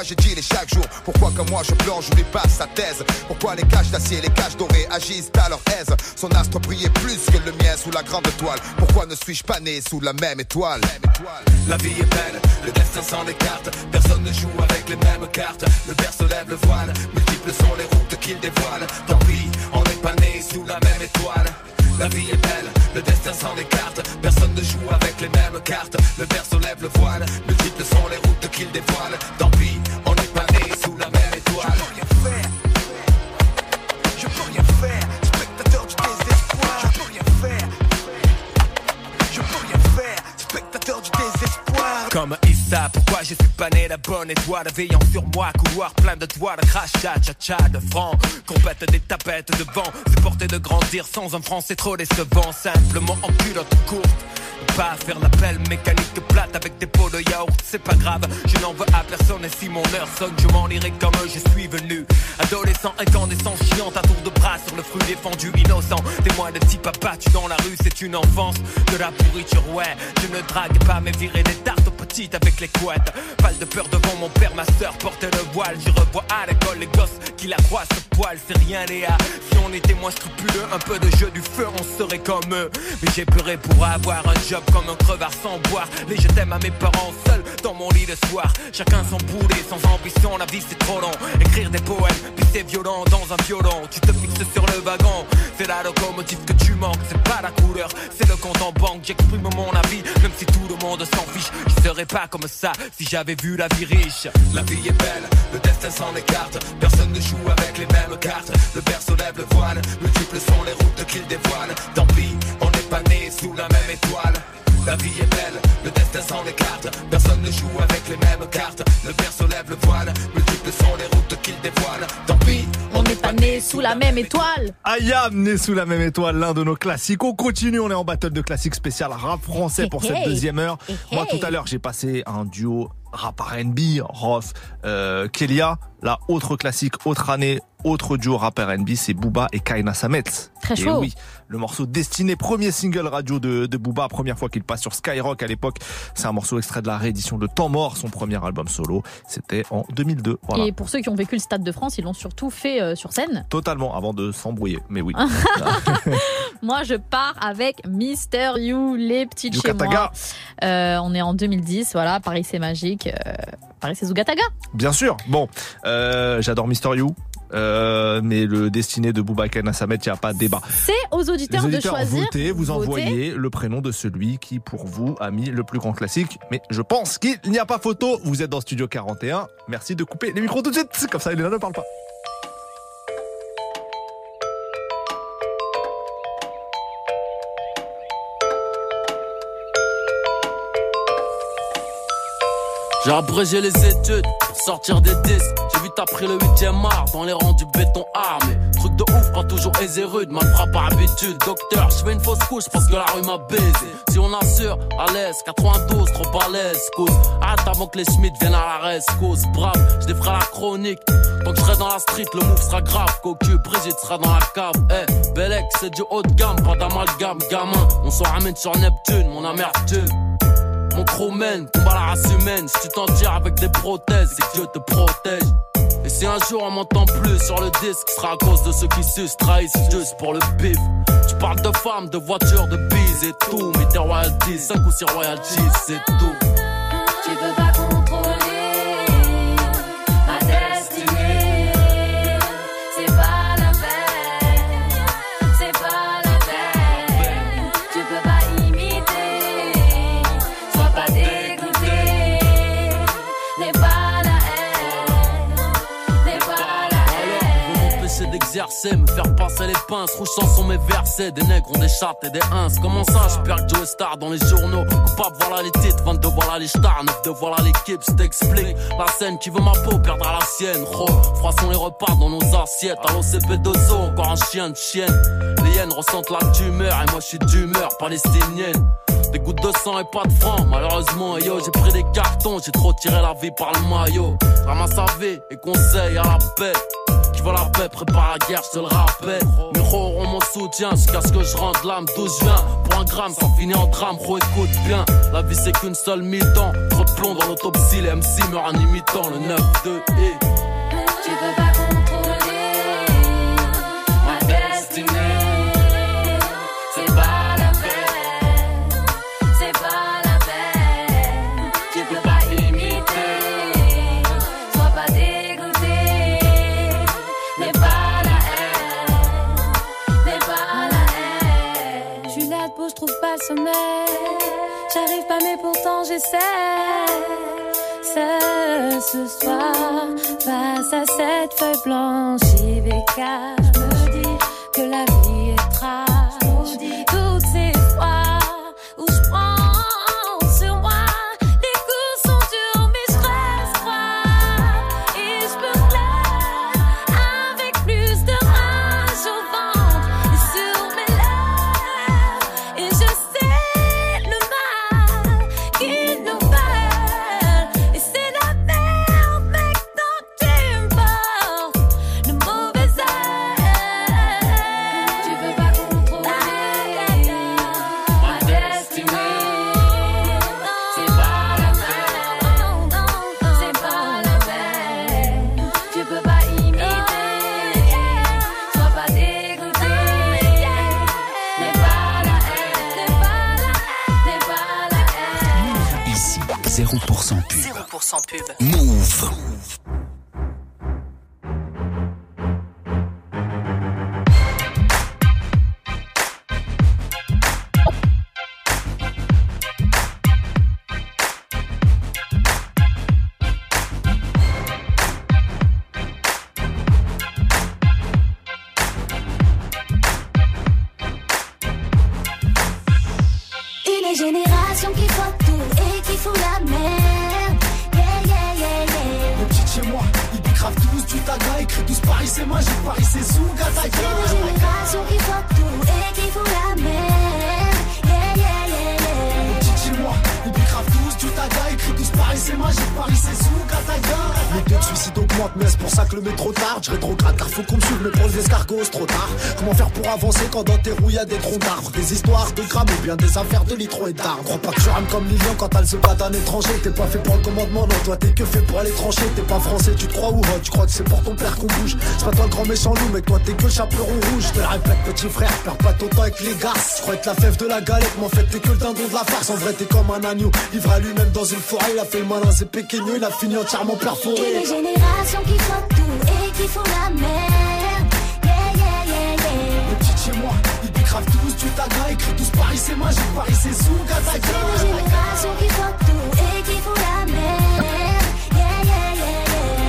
Speaker 28: Pourquoi j'ai les chaque jour? Pourquoi comme moi je plonge, lui passe sa thèse? Pourquoi les caches d'acier, les caches dorées agissent à leur aise? Son astre brillait plus que le mien sous la grande étoile Pourquoi ne suis-je pas né sous la même étoile?
Speaker 29: La vie est belle, le destin s'en écarte Personne ne joue avec les mêmes cartes. Le père se lève le voile. Multiples sont les routes qu'il dévoile. Tant pis, on n'est pas né sous la même étoile la vie est belle, le destin s'en écarte. Personne ne joue avec les mêmes cartes. Le père se lève le voile. Multiples sont les routes qu'il dévoile. Tant pis, on
Speaker 16: bonne étoile Veillant sur moi, couloir plein de toits de crachat, cha cha de francs Compète des tapettes de vent C'est porter de grandir sans un franc, c'est trop décevant Simplement en culotte courte pas faire l'appel mécanique plate avec des pots de yaourt, c'est pas grave, je n'en veux à personne et si mon heure sonne, je m'en irai comme je suis venu. Adolescent, incandescent, chiant à tour de bras sur le fruit défendu, innocent. Témoin de type abattu dans la rue, c'est une enfance de la pourriture, ouais. Je ne drague pas, mais virer des tartes aux petites avec les couettes. Pas de peur devant mon père, ma soeur porte le voile. Je revois à l'école les gosses qui la croient ce poil, c'est rien, Léa. Si on était moins scrupuleux, un peu de jeu du feu, on serait comme eux. Mais j'ai pleuré pour avoir un job comme un crevard sans boire. Les je t'aime à mes parents seuls dans mon lit le soir. Chacun son boulet, sans ambition, la vie c'est trop long. Écrire des poèmes, puis c'est violent dans un violon. Tu te fixes sur le wagon, c'est la locomotive que tu manques. C'est pas la couleur, c'est le compte en banque. J'exprime mon avis, même si tout le monde s'en fiche. Je pas comme ça si j'avais vu la vie riche.
Speaker 29: La vie est belle, le destin s'en écarte. Personne ne joue avec les mêmes cartes. Le père se lève le voile, multiples sont les routes qu'il dévoile Tant pis, on n'est pas né sous la même étoile. La vie est belle, le destin s'en écarte. Personne ne joue avec les mêmes cartes. Le père se lève le voile, multiples sont les routes qu'il dévoile Tant pis,
Speaker 2: pas né sous la même étoile.
Speaker 3: Ayam né sous la même étoile, l'un de nos classiques. On continue, on est en battle de classiques spécial rap français pour cette
Speaker 2: Hey,
Speaker 3: deuxième heure.
Speaker 2: Hey,
Speaker 3: Moi tout à l'heure j'ai passé un duo rap R&B, Ross, euh, Kelia. La autre classique, autre année, autre duo rap R&B, c'est Booba et Kaina Samet.
Speaker 2: Très
Speaker 3: Et
Speaker 2: chaud.
Speaker 3: oui, le morceau Destiné, premier single radio de, de Booba, première fois qu'il passe sur Skyrock à l'époque. C'est un morceau extrait de la réédition de Temps Mort, son premier album solo. C'était en 2002. Voilà.
Speaker 2: Et pour ceux qui ont vécu le Stade de France, ils l'ont surtout fait euh, sur scène.
Speaker 3: Totalement, avant de s'embrouiller. Mais oui.
Speaker 2: Moi, je pars avec Mister You, les petites chez moi. Euh, on est en 2010, voilà. Paris, c'est magique. Euh, Paris, c'est Zougataga.
Speaker 3: Bien sûr. Bon, j'adore Mister You. Euh, mais le destiné de Boubacar Nassamet, il n'y a pas de débat.
Speaker 2: C'est aux auditeurs, de choisir.
Speaker 3: votez, vous
Speaker 2: Votez.
Speaker 3: envoyez le prénom de celui qui, pour vous, a mis le plus grand classique. Mais je pense qu'il n'y a pas photo. Vous êtes dans Studio 41. Merci de couper les micros tout de suite. Comme ça, Elena ne parle pas.
Speaker 30: J'ai abrégé les études pour sortir des disques. Vite appris le 8ème art dans les rangs du béton armé. Truc de ouf, pas toujours aisé rude, mal frappe par habitude. Docteur, je fais une fausse couche parce que la rue m'a baisé. Si on assure, à l'aise, 92, trop à l'aise, cause. Hâte avant que les Schmitt viennent à la rescousse. Brave, je défrais la chronique. Tant que je serai dans la street, le move sera grave. Cocu, Brigitte sera dans la cave. Eh, Bellec, c'est du haut de gamme, pas d'amalgame, gamin. On s'en ramène sur Neptune, mon amertume. Mon crew mène, combat la race humaine. Si tu t'en tires avec des prothèses, c'est que Dieu te protège. Et si un jour on m'entend plus sur le disque, sera à cause de ceux qui sucent, trahissent juste pour le bif. Tu parles de femmes, de voitures, de bises et tout. Mais tes royalties, 5 ou 6 royalties, c'est tout. Les pinces. Rouge sont mes versets, des nègres ont des chattes et des ins. Comment ça, je perds Joe Star dans les journaux? Coupable, voilà les titres, 22, voilà les stars, 9 de voilà l'équipe, je t'explique. La scène qui veut ma peau perdra la sienne. Ro, froissons les repas dans nos assiettes. À l'OCP2O, encore un chien de chienne. Les hyènes ressentent la tumeur, et moi je suis d'humeur palestinienne. Des gouttes de sang et pas de francs. Malheureusement, yo, j'ai pris des cartons, j'ai trop tiré la vie par le maillot. Ramasse à vie et conseil à la paix. Qui veut la paix, prépare la guerre, je te le rappelle. Mes auront mon soutien jusqu'à ce que je rentre l'âme d'où je viens. Pour un gramme, ça finit en drame, gros, écoute bien. La vie c'est qu'une seule mi-temps. Trop de plomb dans l'autopsie, les MC meurent en imitant le 9-2 et.
Speaker 19: J'arrive pas, mais pourtant j'essaie. Ce soir, face à cette feuille blanche, je me que la vie
Speaker 12: 0% pub. Move.
Speaker 31: Paris c'est moi, j'ai Paris c'est Zouga
Speaker 27: C'est une génération qui voit tout et qui fout la
Speaker 31: c'est j'ai Paris c'est Zouga
Speaker 32: Les taux de suicide augmentent, mais c'est pour ça que le métro tarde. Je rétrograde car faut qu'on me suive, mais pour les escargots trop tard. Comment faire pour avancer quand dans tes roues y a des troncs d'arbres? Des histoires de grammes ou bien des affaires de litrons et d'arbres. Crois pas que tu rames comme Lilian quand elle se bat d'un étranger. T'es pas fait pour le commandement, non, toi t'es que fait pour aller trancher. T'es pas français, tu te crois ou tu crois que c'est pour ton père qu'on bouge. C'est pas toi le grand méchant loup, mais toi t'es que chaperon rouge. Je te le répète, petit frère, perds pas ton temps avec les gars. Tu crois être la fève de la galette, mais en fait t'es que le dindon de la farce. En vrai, t'es comme un agneau, livré à lui-même dans une forêt. Il a fait le malin, c'est péqueno, il a fini entièrement perforé.
Speaker 27: Une génération qui voit tout et qui font la merde. Yeah, yeah, yeah, yeah.
Speaker 32: Les petites chez moi, ils décravent tous du taga, écrit tous Paris c'est magique, Paris c'est sous
Speaker 27: C'est la génération qui fuck tout et qui font la merde. Yeah, yeah, yeah, yeah.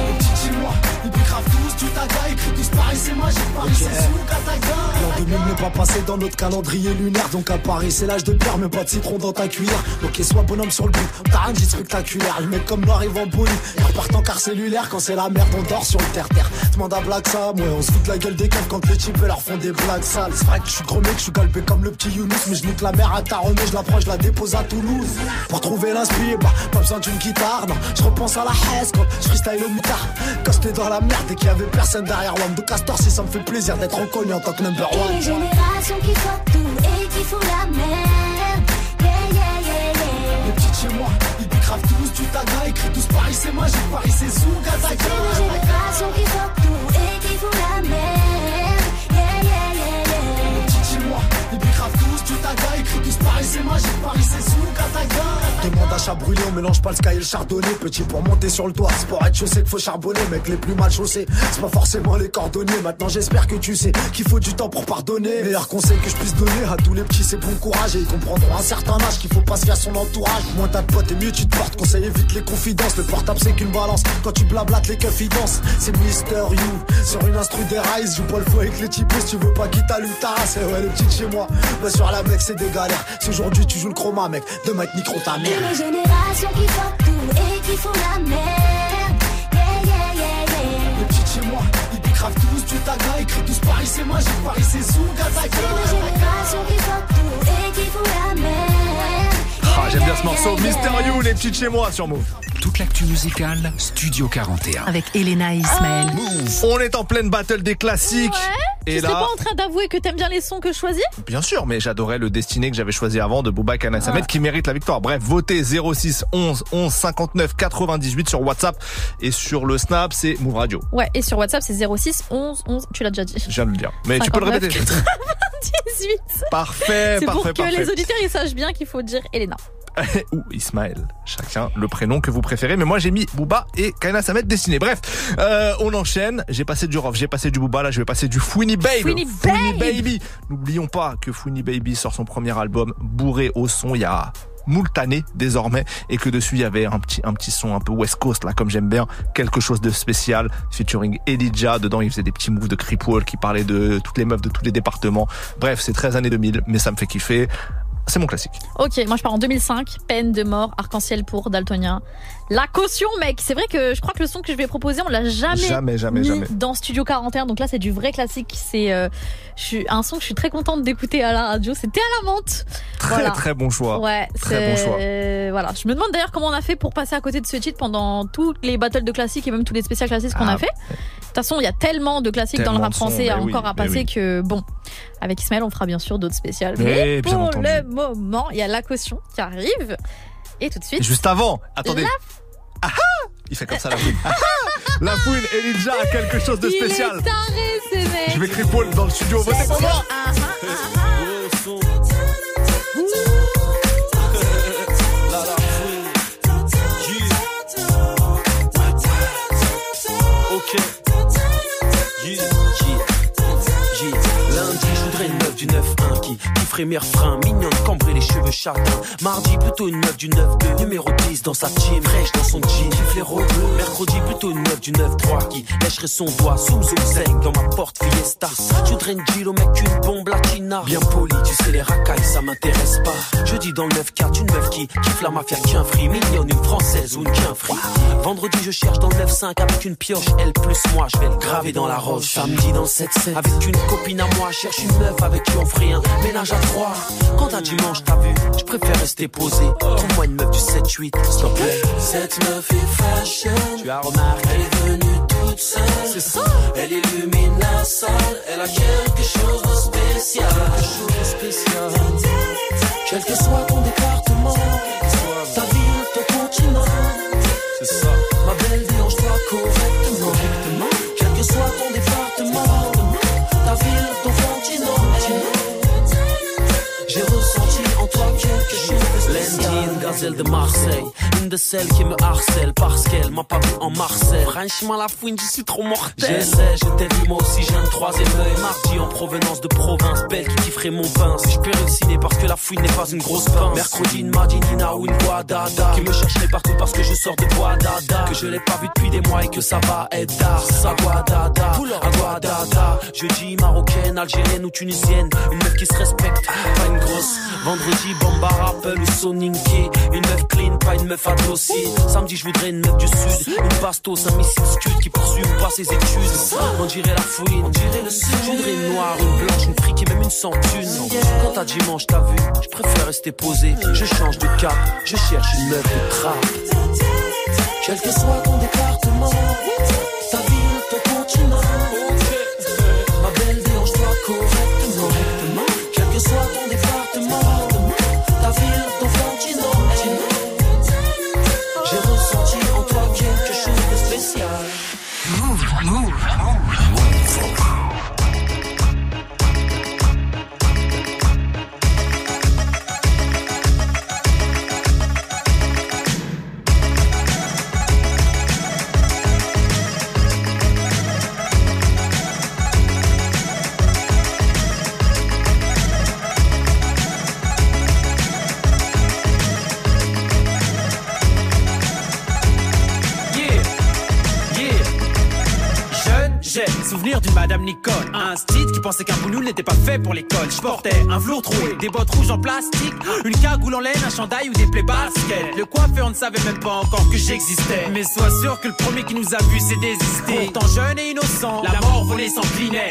Speaker 32: Les petites chez moi, ils décravent tous du taga, écrit tous Paris c'est magique, Paris c'est sous Kataga. L'an 2000 n'est pas passé dans notre calendrier lunaire, donc à Paris c'est l'âge de pierre, mais pas de citron dans ta cuillère. Ok, sois bonhomme sur le bout, t'as rien dit spectaculaire. Le mec comme nous arrive en bolide, et repart en car cellulaire quand c'est la merde, on dort sur le terre-terre. Demande à Black Sam, ouais, on se fout de la gueule des keufs quand les types leur font des blagues sales. C'est vrai que je suis gros mec, je suis galbé comme le petit Younous, mais je nique la mère à Taronnet, je la prends, je la dépose à Toulouse. Pour trouver l'inspire, bah, pas besoin d'une guitare, non. Je repense à la haise quand je freestyle au mutard. Quand dans la merde et qu'il y avait personne derrière Wam de Castor, si ça me fait plaisir d'être reconnu en tant que number
Speaker 27: Et les générations qui fuck tout et qui font la merde. Yeah, yeah, yeah, yeah.
Speaker 32: Les petites chez moi, ils décravent tous du taga, écrit tous Paris c'est magique, Paris c'est sous
Speaker 27: C'est
Speaker 32: Kataga.
Speaker 27: la génération qui fuck tout et qui font la merde.
Speaker 32: C'est magique, Paris c'est sous Kataga. Demande à chat brûlé, on mélange pas le sky et le chardonnay. Petit pour monter sur le toit, c'est pour être chaussé qu'il faut charbonner. Mec, les plus mal chaussés, c'est pas forcément les cordonniers. Maintenant, j'espère que tu sais qu'il faut du temps pour pardonner. Meilleur conseil que je puisse donner à tous les petits, c'est bon courage. Et ils comprendront à un certain âge qu'il faut pas se à son entourage. Moins t'as de potes et mieux tu te portes. Conseil évite les confidences. Le portable, c'est qu'une balance. Quand tu blablates, les keufs ils dansent. C'est Mister You. Sur une instru des rise, joue pas le fou avec les types. Si tu veux pas t'allume ta race, eh ouais, les petites chez moi. Bah, sur la mec, c'est des galères. Si aujourd'hui tu joues le chroma, mec, demain te micro ta mère.
Speaker 27: Et les générations qui fuck tout et qui font la merde. Yeah, yeah, yeah, yeah.
Speaker 32: Les petites chez moi, ils décravent tous du taga, écrit tous Paris c'est magique, Paris c'est sous
Speaker 27: C'est la
Speaker 32: Kataga.
Speaker 27: génération qui fuck tout et qui font la merde.
Speaker 3: Ah, j'aime bien ce morceau. Mister You, les petites chez moi sur Move.
Speaker 4: Toute l'actu musicale, Studio 41.
Speaker 1: Avec Elena et Ismaël.
Speaker 3: On est en pleine battle des classiques.
Speaker 2: Tu
Speaker 3: Et
Speaker 2: serais
Speaker 3: là,
Speaker 2: pas en train d'avouer que t'aimes bien les sons que je choisis
Speaker 3: bien sûr, mais j'adorais le Destiné que j'avais choisi avant de Bouba Kanasamet qui mérite la victoire. Bref, votez 06 11 11 59 98 sur WhatsApp et sur le Snap, c'est Move Radio.
Speaker 2: Ouais, et sur WhatsApp, c'est 06 11 11. Tu l'as déjà dit.
Speaker 3: Je viens de le dire. Mais tu peux le
Speaker 2: 59,
Speaker 3: répéter.
Speaker 2: 98.
Speaker 3: Parfait,
Speaker 2: C'est pour
Speaker 3: parfait,
Speaker 2: que
Speaker 3: parfait.
Speaker 2: les auditeurs ils sachent bien qu'il faut dire Elena.
Speaker 3: ou Ismaël. Chacun le prénom que vous préférez. Mais moi, j'ai mis Booba et Kaina Samet dessiné. Bref, euh, on enchaîne. J'ai passé du Rof, j'ai passé du Booba. Là, je vais passer du Fouini Babe.
Speaker 2: Fouini
Speaker 3: Baby. N'oublions pas que Fouini Baby sort son premier album bourré au son il y a moult années désormais et que dessus il y avait un petit un petit son un peu West Coast là comme j'aime bien quelque chose de spécial featuring Elijah dedans il faisait des petits moves de creepwall qui parlaient de toutes les meufs de tous les départements bref c'est 13 années 2000 mais ça me fait kiffer c'est mon classique
Speaker 2: Ok, moi je pars en 2005. Peine de mort, arc-en-ciel pour Daltonien. La caution, mec. C'est vrai que je crois que le son que je vais proposer, on l'a jamais,
Speaker 3: Jamais, jamais,
Speaker 2: mis
Speaker 3: jamais.
Speaker 2: dans Studio 41. Donc là, c'est du vrai classique. C'est euh, un son que je suis très contente d'écouter à la radio. C'était à la menthe.
Speaker 3: très
Speaker 2: Voilà.
Speaker 3: très bon choix
Speaker 2: Ouais,
Speaker 3: Très bon choix.
Speaker 2: euh, voilà. Je me demande d'ailleurs comment on a fait pour passer à côté de ce titre pendant tous les battles de classiques et même tous les spéciaux classiques qu'on
Speaker 3: Ah.
Speaker 2: a fait. De toute façon, il y a tellement de classiques dans le rap français
Speaker 3: mais
Speaker 2: encore
Speaker 3: oui,
Speaker 2: à
Speaker 3: mais
Speaker 2: passer
Speaker 3: oui.
Speaker 2: que bon. Avec Ismaël, on fera bien sûr d'autres spéciales.
Speaker 3: Mais
Speaker 2: pour le moment, il y a la caution qui arrive. Et tout de suite.
Speaker 3: Juste avant attendez
Speaker 2: La-
Speaker 3: Ah ah il fait comme ça la fouine Ah la fouine Elijah a quelque chose de
Speaker 2: Il
Speaker 3: spécial
Speaker 2: est taré, ces mecs.
Speaker 3: je vais crier Paul dans le studio votez pour moi
Speaker 30: du 9-1 qui, qui ferait refrains, mignonne, cambrée, les cheveux châtains. Mardi, plutôt une meuf du 9-2, numéro 10 dans sa team, fraîche dans son jean, gifle rouge. Mercredi, plutôt une meuf du 9-3 qui lècherait son doigt, zoom zoom zeng dans ma porte fiesta. Je voudrais une Gilo, mec, une bombe latina. Bien poli, tu sais, les racailles, ça m'intéresse pas. Jeudi, dans le 9-4, une meuf qui kiffe la mafia, qui un free, mignonne, une française ou une qui un free. Vendredi, je cherche dans le 9-5 avec une pioche, elle plus moi, je vais le graver dans la roche. Samedi, dans le 7-7, avec une copine à moi, cherche une meuf avec ferait un ménage à trois. Quand à dimanche, t'as vu, je préfère rester posé. Trouve-moi une meuf du 7-8, s'il te plaît. Cette meuf est fashion, tu as remarqué, elle est venue toute seule. C'est ça, elle illumine la salle, elle a quelque chose de spécial. Quelque chose de spécial. Quel que soit ton département, ta ville, ton continent. C'est ça. Gazelle de Marseille. Une de celles qui me harcèle parce qu'elle m'a pas vu en Marseille. Franchement, la fouine, je suis trop mortel. J'essaie, je t'ai vu, moi aussi j'ai un troisième œil. Mardi en provenance de province, belle qui kifferait mon vin. Si je peux halluciner parce que la fouine n'est pas une grosse pince. Mercredi, une Madinina ou une Guadada. Qui me chercherait partout parce que je sors de Guadada. Que je l'ai pas vu depuis des mois et que ça va être tard. Ça Guadada, à Guadada. Jeudi, marocaine, algérienne ou tunisienne. Une meuf qui se respecte, pas une grosse. Vendredi, Bomba Rappel ou Soninké. Une meuf clean, pas une meuf à dossier. Samedi, je voudrais une meuf du sud. Une bastos, un missile scud qui poursuit ou pas ses études. On dirait la fouine, on dirait le sud. Je voudrais une noire, une blanche, une fric et même une sans thune. Quand t'as dimanche, t'as vu, je préfère rester posé. Je change de cap, je cherche une meuf de trappe. Quel que soit ton département,
Speaker 18: pour l'école. Je portais un velours troué, des bottes rouges en plastique, une cagoule en laine, un chandail ou des plaies basket. Coiffeur ne savait même pas encore que j'existais. Mais sois sûr que le premier qui nous a vus s'est désisté. Pourtant jeune et innocent, la mort volait sans.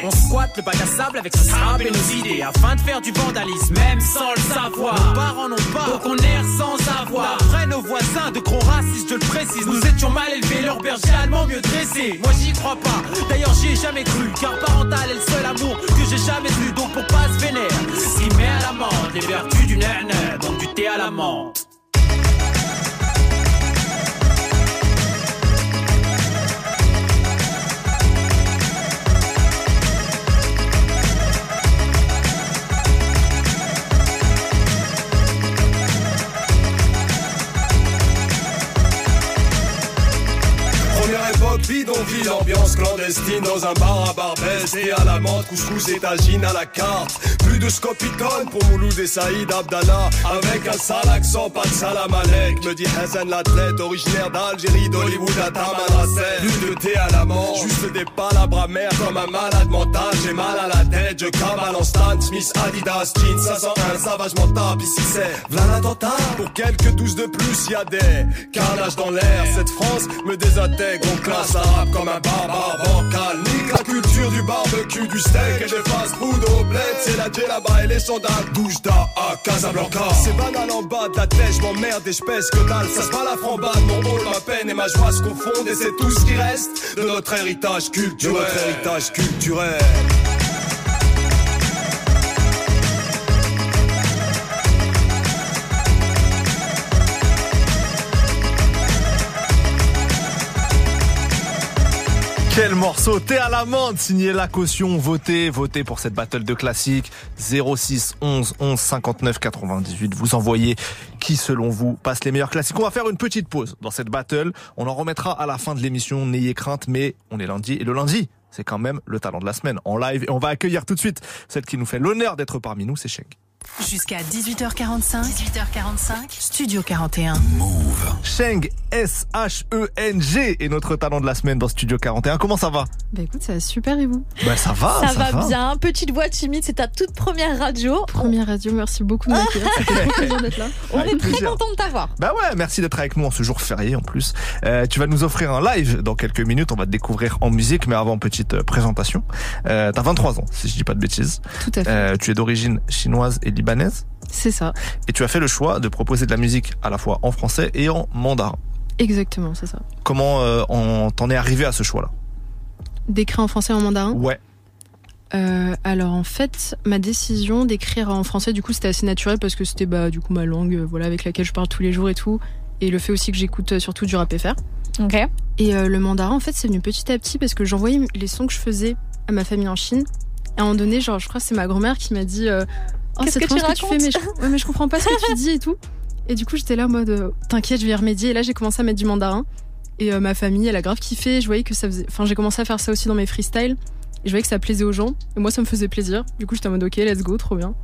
Speaker 18: On squatte le bac à sable avec son sable et nos idées afin de faire du vandalisme, même sans le savoir. Nos parents n'ont pas, donc on erre sans avoir. D'après nos voisins, de gros racistes, je le précise, nous étions mal élevés, leur berger allemand mieux dressé. Moi j'y crois pas, d'ailleurs j'y ai jamais cru, car parental est le seul amour que j'ai jamais eu. Donc pour pas se vénère, qui met à l'amende les vertus du nana, donc du thé à la.
Speaker 33: Bidonville, ambiance clandestine dans un bar à Barbès et à la menthe, couscous et tagine à la carte. Plus de scopitone pour Mouloud et Saïd Abdallah, avec un sale accent, pas de salam alek. Me dit Hassan l'athlète, originaire d'Algérie, d'Hollywood à Tamanrasset. Plus de thé à la menthe, juste des palabres amères comme un malade mental. J'ai mal à la tête, je cavale en Stan Smith, Adidas, jeans 501, savage mental. Ici c'est v'là l'attentat. Pour quelques douze de plus, y a des carnages dans l'air. Cette France me désintègre, on classe comme un barbare bancal. La culture du barbecue, du steak et des fast-food au bled. C'est la là-bas et les sandales. Douche à Casablanca. C'est banal en bas de la tête, je m'emmerde et je pèse que dalle. Ça se bat la frambade, mon rôle, ma peine et ma joie se confondent. Et c'est tout ce qui reste de notre héritage culturel. De notre héritage culturel.
Speaker 3: Quel morceau T'es à l'amende Signez la caution, votez, votez pour cette battle de classique 06 11 11 59 98. Vous envoyez qui selon vous passe les meilleurs classiques. On va faire une petite pause dans cette battle. On en remettra à la fin de l'émission. N'ayez crainte, mais on est lundi et le lundi, c'est quand même le talent de la semaine en live. Et on va accueillir tout de suite celle qui nous fait l'honneur d'être parmi nous, c'est Sheng.
Speaker 1: Jusqu'à 18h45. 18h45. Studio 41.
Speaker 3: Sheng, S-H-E-N-G est notre talent de la semaine dans Studio 41. Comment ça va?
Speaker 34: Bah écoute, ça va super et vous?
Speaker 3: Bah ça va,
Speaker 2: ça, va, bien. Petite voix timide, c'est ta toute première radio.
Speaker 34: Première radio, merci beaucoup de m'accueillir. Ça plaisir d'être là.
Speaker 2: On
Speaker 3: Avec
Speaker 2: est très content de t'avoir.
Speaker 3: Bah ouais, merci d'être avec nous en ce jour férié en plus. Euh, tu vas nous offrir un live dans quelques minutes. On va te découvrir en musique, mais avant petite euh, présentation. Euh, T'as 23 ans, si je dis pas de bêtises.
Speaker 34: Tout à fait.
Speaker 3: Euh, tu es d'origine chinoise et libanaise.
Speaker 34: C'est ça.
Speaker 3: Et tu as fait le choix de proposer de la musique à la fois en français et en mandarin.
Speaker 34: Exactement, c'est ça.
Speaker 3: Comment euh, on- t'en es arrivé à ce choix-là?
Speaker 34: D'écrire en français et en mandarin?
Speaker 3: Ouais.
Speaker 34: Euh, alors en fait, ma décision d'écrire en français, du coup, c'était assez naturel parce que c'était bah, du coup ma langue, euh, voilà, avec laquelle je parle tous les jours et tout, et le fait aussi que j'écoute surtout du rap FR.
Speaker 2: Ok.
Speaker 34: Et euh, le mandarin, en fait, c'est venu petit à petit parce que j'envoyais les sons que je faisais à ma famille en Chine. Et à un moment donné, genre, je crois que c'est ma grand-mère qui m'a dit, euh, oh
Speaker 2: Qu'est-ce
Speaker 34: c'est
Speaker 2: que tu
Speaker 34: ce que tu fais, mais je, ouais, mais je comprends pas ce que tu dis et tout. Et du coup, j'étais là en mode, euh, t'inquiète, je vais y remédier. Et là, j'ai commencé à mettre du mandarin. Et euh, ma famille, elle a grave kiffé. Je voyais que ça faisait. Enfin, j'ai commencé à faire ça aussi dans mes freestyles. Et je voyais que ça plaisait aux gens. Et moi, ça me faisait plaisir. Du coup, j'étais en mode, ok, let's go, trop bien.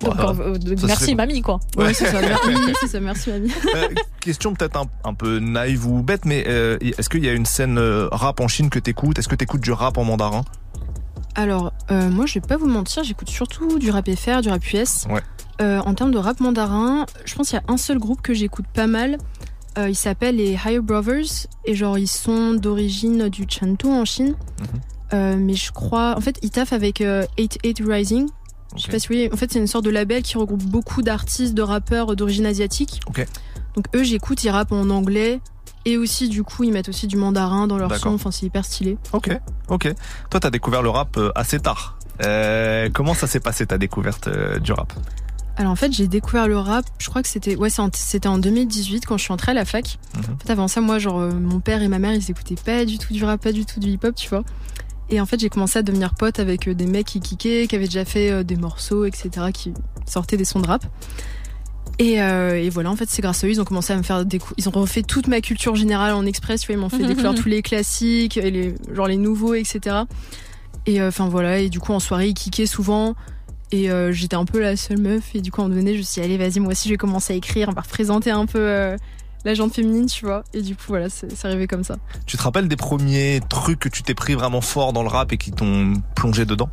Speaker 2: Donc,
Speaker 3: Voilà.
Speaker 2: euh,
Speaker 3: Ça
Speaker 2: merci mamie quoi.
Speaker 34: Ouais, c'est ça. Merci, c'est ça. Merci, mamie.
Speaker 3: Euh, question peut-être un, un peu naïve ou bête, mais euh, est-ce qu'il y a une scène rap en Chine que t'écoutes? Est-ce que t'écoutes du rap en mandarin?
Speaker 34: Alors, euh, moi, je vais pas vous mentir, j'écoute surtout du rap FR, du rap US.
Speaker 3: Ouais.
Speaker 34: Euh, en termes de rap mandarin, je pense qu'il y a un seul groupe que j'écoute pas mal. Euh, il s'appelle les Higher Brothers. Et genre, ils sont d'origine du Chantou en Chine. Euh, mais je crois. En fait, ils taffent avec euh, 88 Rising. Je sais pas si vous voyez. En fait, c'est une sorte de label qui regroupe beaucoup d'artistes, de rappeurs d'origine asiatique. Donc, eux, j'écoute, ils rappent en anglais. Et aussi, du coup, ils mettent aussi du mandarin dans leur son. Enfin, c'est hyper stylé.
Speaker 3: Ok, ok. Toi, t'as découvert le rap euh, assez tard. Euh, comment ça s'est passé ta découverte euh, du rap?
Speaker 34: Alors en fait, j'ai découvert le rap, je crois que c'était ouais, c'était en 2018 quand je suis entrée à la fac. En fait, avant ça, moi, genre, mon père et ma mère, ils écoutaient pas du tout du rap, pas du tout du hip-hop, tu vois. Et en fait, j'ai commencé à devenir pote avec des mecs qui kickaient, qui avaient déjà fait des morceaux, etc., qui sortaient des sons de rap. Et, euh, et voilà, en fait, c'est grâce à eux, ils ont commencé à me faire découvrir. Ils ont refait toute ma culture générale en express, tu vois, ils m'ont fait découvrir tous les classiques, et les, genre les nouveaux, etc. Et euh, enfin voilà, et du coup, en soirée, ils kickaient souvent. Et euh, j'étais un peu la seule meuf. Et du coup, à un moment donné, je me suis dit, allez, vas-y, moi aussi, je vais commencer à écrire. On va représenter un peu euh, la gente féminine, tu vois. Et du coup, voilà, c'est c'est arrivé comme ça.
Speaker 3: Tu te rappelles des premiers trucs que tu t'es pris vraiment fort dans le rap et qui t'ont plongé dedans?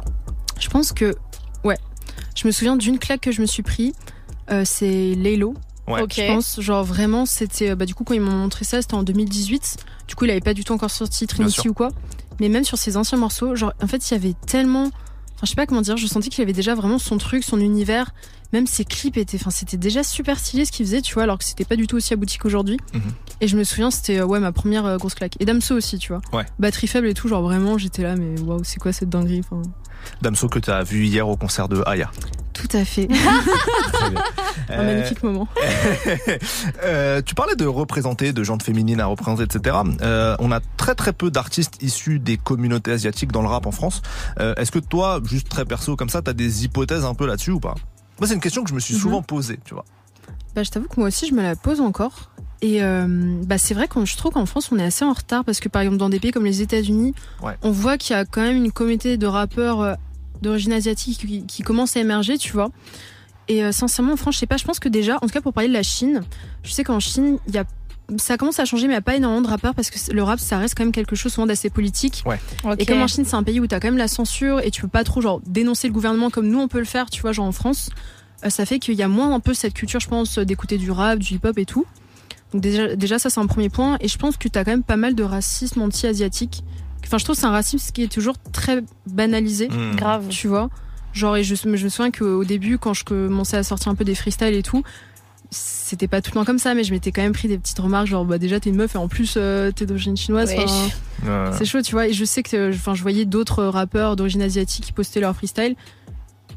Speaker 34: Je pense que, ouais. Je me souviens d'une claque que je me suis pris. Euh, c'est Laylo.
Speaker 3: Ouais.
Speaker 2: Ok.
Speaker 34: Je pense, genre vraiment, c'était. euh, Bah, du coup, quand ils m'ont montré ça, c'était en 2018. Du coup, il avait pas du tout encore sorti Trinity ou quoi. Mais même sur ses anciens morceaux, genre, en fait, il y avait tellement. Enfin, je sais pas comment dire, je sentais qu'il avait déjà vraiment son truc, son univers. Même ses clips étaient. Enfin, c'était déjà super stylé ce qu'il faisait, tu vois, alors que c'était pas du tout aussi abouti qu'aujourd'hui.
Speaker 3: Mhm.
Speaker 34: Et je me souviens, c'était euh, ouais, ma première grosse claque. Et Damso aussi, tu vois.
Speaker 3: Ouais.
Speaker 34: Batterie faible et tout, genre vraiment, j'étais là, mais waouh, c'est quoi cette dinguerie enfin,
Speaker 3: Damso que t'as vu hier au concert de Aya.
Speaker 34: Tout à fait. Un
Speaker 3: Euh,
Speaker 34: magnifique moment.
Speaker 3: Euh, tu parlais de représenter, de gens féminines à représenter, etc. Euh, on a très très peu d'artistes issus des communautés asiatiques dans le rap en France. Euh, Est-ce que toi, juste très perso comme ça, t'as des hypothèses un peu là-dessus ou pas? Moi, c'est une question que je me suis
Speaker 34: Mhm.
Speaker 3: souvent posée, tu vois.
Speaker 34: Bah, je t'avoue que moi aussi, je me la pose encore. Et euh, bah, c'est vrai que je trouve qu'en France, on est assez en retard parce que par exemple, dans des pays comme les États-Unis,
Speaker 3: Ouais.
Speaker 34: on voit qu'il y a quand même une communauté de rappeurs euh, d'origine asiatique qui, qui commence à émerger, tu vois. Et euh, sincèrement, en France, je sais pas, je pense que déjà, en tout cas pour parler de la Chine, je sais qu'en Chine, il y a ça commence à changer, mais il n'y a pas énormément de rappeurs parce que le rap, ça reste quand même quelque chose souvent d'assez politique.
Speaker 3: Ouais.
Speaker 34: Et comme en Chine, c'est un pays où tu as quand même la censure et tu peux pas trop genre dénoncer le gouvernement comme nous on peut le faire, tu vois, genre en France. Euh, ça fait qu'il y a moins un peu cette culture, je pense, d'écouter du rap, du hip-hop et tout. Donc déjà, déjà ça c'est un premier point. Et je pense que tu as quand même pas mal de racisme anti-asiatique. Enfin, je trouve que c'est un racisme qui est toujours très banalisé.
Speaker 3: Mmh.
Speaker 2: Grave.
Speaker 34: Tu vois Genre, et je, je me souviens qu'au début, quand je commençais à sortir un peu des freestyles et tout, c'était pas tout le temps comme ça, mais je m'étais quand même pris des petites remarques, genre, bah déjà t'es une meuf et en plus euh, t'es d'origine chinoise.
Speaker 3: Ouais.
Speaker 34: c'est chaud, tu vois. Et je sais que, enfin, je voyais d'autres rappeurs d'origine asiatique qui postaient leur freestyle.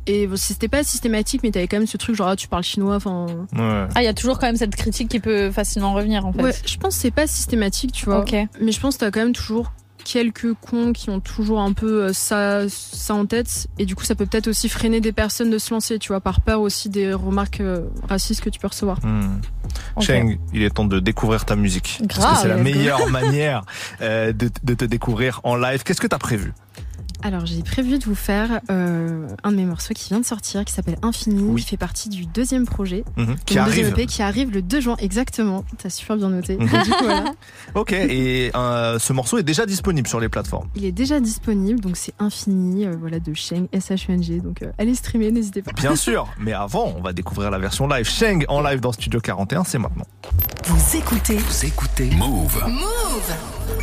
Speaker 34: Et c'était pas systématique, mais t'avais quand même ce truc genre ah, tu parles chinois. Enfin,
Speaker 3: Ouais.
Speaker 2: Ah, il y a toujours quand même cette critique qui peut facilement revenir en fait.
Speaker 34: ouais, je pense que c'est pas systématique, tu vois.
Speaker 2: Ok.
Speaker 34: Mais je pense que t'as quand même toujours quelques cons qui ont toujours un peu euh, ça, ça en tête. Et du coup, ça peut peut-être aussi freiner des personnes de se lancer, tu vois, par peur aussi des remarques euh, racistes que tu peux recevoir.
Speaker 3: Hmm. Cheng, il est temps de découvrir ta musique. parce
Speaker 34: Grave,
Speaker 3: que c'est la meilleure manière euh, de, de te découvrir en live. Qu'est-ce que t'as prévu?
Speaker 34: Alors, j'ai prévu de vous faire euh, un de mes morceaux qui vient de sortir, qui s'appelle Infini, qui fait partie du deuxième projet.
Speaker 3: Mhm, qui arrive.
Speaker 34: EP qui arrive le 2 juin, exactement. T'as super bien noté.
Speaker 3: Mhm.
Speaker 34: Et du coup, voilà.
Speaker 3: Ok, et euh, ce morceau est déjà disponible sur les plateformes.
Speaker 34: Il est déjà disponible, donc c'est Infini, euh, voilà, de Sheng, S-H-E-N-G. Donc, euh, allez streamer, n'hésitez pas.
Speaker 3: Bien sûr, mais avant, on va découvrir la version live. Sheng en live dans Studio 41, c'est maintenant.
Speaker 1: Vous écoutez
Speaker 4: Vous écoutez Move.
Speaker 1: Move.